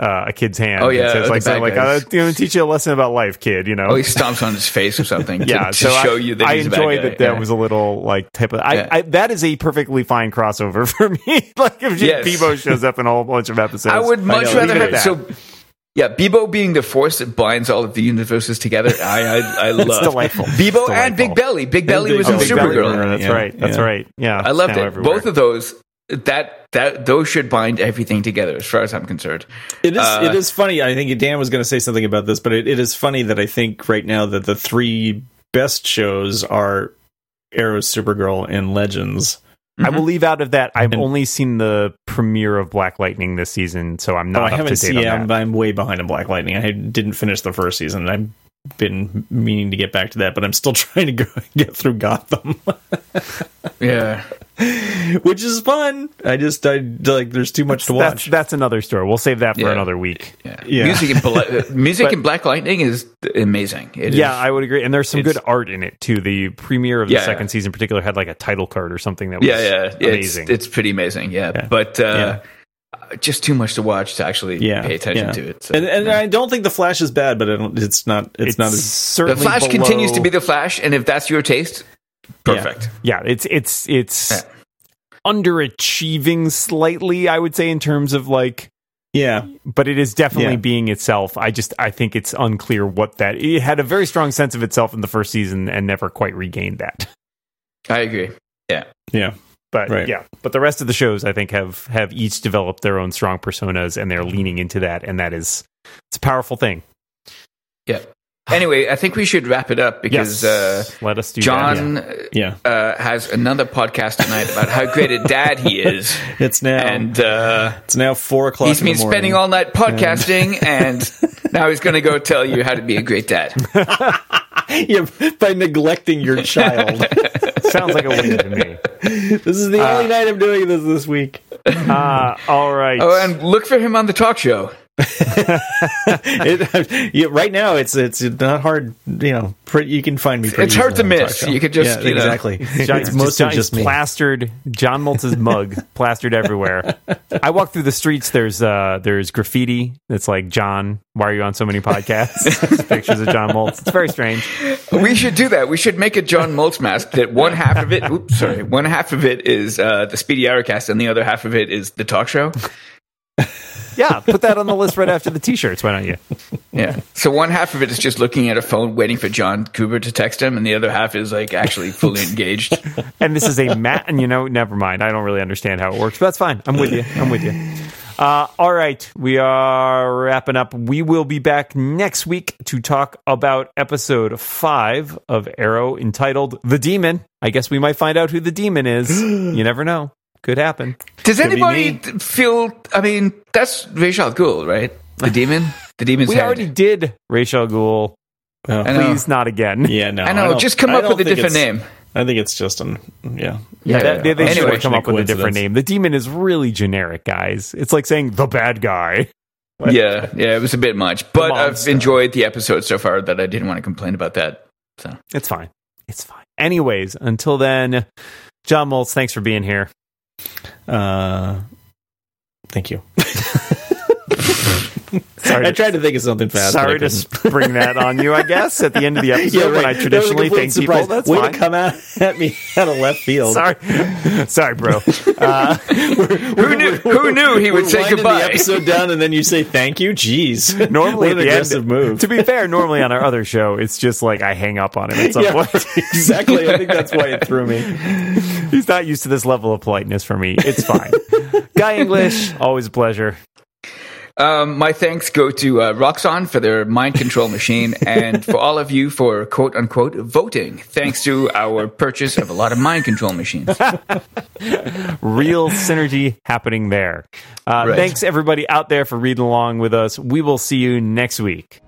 Speaker 1: uh, a kid's hand.
Speaker 2: Oh, yeah,
Speaker 1: says, like something like uh,
Speaker 2: guys.
Speaker 1: you know, teach you a lesson about life, kid. You know,
Speaker 2: Oh, he stomps on his face or something. To,
Speaker 1: yeah.
Speaker 2: to
Speaker 1: so
Speaker 2: show
Speaker 1: I,
Speaker 2: you that
Speaker 1: I
Speaker 2: he's a bad
Speaker 1: enjoyed that. That
Speaker 2: Yeah.
Speaker 1: was a little like type of. I,
Speaker 2: Yeah.
Speaker 1: I that is a perfectly fine crossover for me. like if
Speaker 2: Yes.
Speaker 1: Beebo shows up in a whole bunch of episodes,
Speaker 2: I would much
Speaker 3: know,
Speaker 2: rather
Speaker 1: leave
Speaker 2: have
Speaker 1: at
Speaker 2: so. Yeah, Beebo being the force that binds all of the universes together. I I, I love
Speaker 1: delightful.
Speaker 2: Beebo
Speaker 1: It's
Speaker 2: and Big. Belly. Big Belly
Speaker 3: Big
Speaker 2: was
Speaker 1: Oh,
Speaker 2: in
Speaker 3: Belly.
Speaker 1: Big Belly
Speaker 2: Supergirl.
Speaker 1: Runner, That's
Speaker 3: Yeah,
Speaker 1: right. That's
Speaker 3: yeah.
Speaker 1: right. Yeah,
Speaker 2: I loved it.
Speaker 1: everywhere.
Speaker 2: Both of those. That that those should bind everything together, as far as I'm concerned.
Speaker 3: It is.
Speaker 2: Uh,
Speaker 3: it is funny. I think Dan was going to say something about this, but it, it is funny that I think right now that the three best shows are Arrow, Supergirl, and Legends.
Speaker 1: I will leave out of that. I've
Speaker 3: And-
Speaker 1: only seen the premiere of Black Lightning this season, so I'm
Speaker 3: Oh,
Speaker 1: not
Speaker 3: I
Speaker 1: up to
Speaker 3: haven't
Speaker 1: date
Speaker 3: seen.
Speaker 1: on
Speaker 3: Yeah,
Speaker 1: that.
Speaker 3: I'm, I'm way behind in Black Lightning. I didn't finish the first season. I've been meaning to get back to that, but I'm still trying to go get through Gotham,
Speaker 2: Yeah,
Speaker 3: which is fun. I just I like. There's too much to watch.
Speaker 1: that's another story. We'll save that for
Speaker 2: Yeah.
Speaker 1: another week.
Speaker 2: yeah.
Speaker 3: Yeah.
Speaker 2: Music in Bla- music
Speaker 1: But-
Speaker 2: in Black Lightning is amazing. It
Speaker 1: Yeah,
Speaker 2: is-
Speaker 1: I would agree. And there's some good art in it too. The premiere of the
Speaker 2: Yeah.
Speaker 1: second season, in particular, had like a title card or something that was
Speaker 2: yeah, yeah.
Speaker 1: Amazing.
Speaker 2: it's pretty amazing. Yeah,
Speaker 3: Yeah.
Speaker 2: but uh, just too much to watch to actually
Speaker 3: yeah,
Speaker 2: pay attention
Speaker 3: yeah.
Speaker 2: to it. So,
Speaker 3: and and I don't think the Flash is bad, but I don't, it's not. It's,
Speaker 1: it's
Speaker 3: not as
Speaker 2: the Flash
Speaker 1: below-
Speaker 2: continues to be the Flash, and if that's your taste, perfect.
Speaker 1: yeah. It's it's it's
Speaker 2: Yeah.
Speaker 1: underachieving slightly, I would say, in terms of like.
Speaker 3: yeah.
Speaker 1: But it is definitely
Speaker 3: Yeah.
Speaker 1: being itself. I just I think it's unclear what that. It had a very strong sense of itself in the first season and never quite regained that.
Speaker 2: I agree.
Speaker 3: Yeah. Yeah.
Speaker 1: But
Speaker 3: Right.
Speaker 1: yeah, but the rest of the shows I think have have each developed their own strong personas, and they're leaning into that, and that is it's a powerful thing.
Speaker 2: Yeah. Anyway, I think we should wrap it up because
Speaker 1: yes,
Speaker 2: uh,
Speaker 1: let us do
Speaker 2: John
Speaker 1: that.
Speaker 3: Yeah.
Speaker 2: uh, has another podcast tonight about how great a dad he is,
Speaker 3: It's now
Speaker 2: and uh,
Speaker 3: it's now four o'clock.
Speaker 2: he's
Speaker 3: in the
Speaker 2: been
Speaker 3: morning.
Speaker 2: spending all night podcasting, and now he's going to go tell you how to be a great dad.
Speaker 3: Yeah, by neglecting your child.
Speaker 1: Sounds like a win to me.
Speaker 3: this is the only night I'm doing this this week.
Speaker 1: Uh, all right.
Speaker 2: Oh, and look for him on the talk show.
Speaker 3: It, yeah, right now, it's it's not hard. You know, pretty, you can find me. pretty
Speaker 2: It's hard to miss. You could just,
Speaker 3: yeah,
Speaker 2: you know.
Speaker 3: exactly.
Speaker 1: John,
Speaker 3: it's mostly
Speaker 1: John,
Speaker 3: just
Speaker 1: he's
Speaker 3: me.
Speaker 1: plastered John Moltz's mug plastered everywhere. I walk through the streets. There's uh, there's graffiti that's like John. Why are you on so many podcasts? Pictures of John Moltz. It's very strange.
Speaker 2: We should do that. We should make a John Moltz mask that one half of it, oops, sorry, one half of it is uh, the Speedy Arrowcast and the other half of it is the talk show.
Speaker 1: Yeah, put that on the list right after the t-shirts. Why don't you?
Speaker 2: Yeah. So one half of it is just looking at a phone waiting for John Gruber to text him, and the other half is like actually fully engaged.
Speaker 1: And this is a mat. And you know, never mind. I don't really understand how it works, but that's fine. I'm with you. I'm with you. Uh, all right, we are wrapping up. We will be back next week to talk about episode five of Arrow, entitled "The Demon." I guess we might find out who the demon is. you never know. Could happen.
Speaker 2: Does
Speaker 3: be
Speaker 2: anybody feel? I mean, that's Ra's al Ghul, right? The demon. The demon's
Speaker 1: We
Speaker 2: head.
Speaker 1: already did Ra's al Ghul.
Speaker 3: Oh.
Speaker 2: I.
Speaker 1: Please, not again.
Speaker 3: Yeah, no.
Speaker 2: I know.
Speaker 3: don't-
Speaker 2: just come up with a different name.
Speaker 3: I think it's just an yeah.
Speaker 1: Yeah, that, they, they should
Speaker 2: Anyway.
Speaker 1: have come up with a different name. The demon is really generic, guys. It's like saying the bad guy.
Speaker 2: Yeah, yeah, it was a bit much, but I've enjoyed the episode so far that I didn't want to complain about that. So
Speaker 1: It's fine. It's fine. Anyways, until then, John Moltz, thanks for being here.
Speaker 3: Uh, thank you.
Speaker 1: Sorry
Speaker 3: I tried to think of something fast.
Speaker 1: Sorry to
Speaker 3: couldn't.
Speaker 1: spring that on you, I guess, at the end of the episode
Speaker 3: Yeah,
Speaker 1: when. I
Speaker 3: That was a
Speaker 1: traditionally
Speaker 3: complete
Speaker 1: thank
Speaker 3: surprise.
Speaker 1: people. That's
Speaker 3: Way
Speaker 1: fine.
Speaker 3: to come out at me out of left field.
Speaker 1: Sorry, sorry, bro. Uh,
Speaker 2: who knew? Who knew he would
Speaker 3: We're
Speaker 2: say goodbye?
Speaker 3: the episode down, and then you say thank you. Jeez,
Speaker 1: normally
Speaker 3: what an
Speaker 1: the
Speaker 3: aggressive
Speaker 1: end,
Speaker 3: move.
Speaker 1: To be fair, normally on our other show, it's just like I hang up on him at some
Speaker 3: Yeah,
Speaker 1: point.
Speaker 3: exactly. I think that's why it threw me.
Speaker 1: He's not used to this level of politeness from me. It's fine. Guy English, always a pleasure.
Speaker 2: Um, my thanks go to uh, Roxxon for their mind control machine, and for all of you for quote unquote voting. Thanks to our purchase of a lot of mind control machines.
Speaker 1: real synergy happening there. Uh,
Speaker 2: Right.
Speaker 1: Thanks everybody out there for reading along with us. We will see you next week.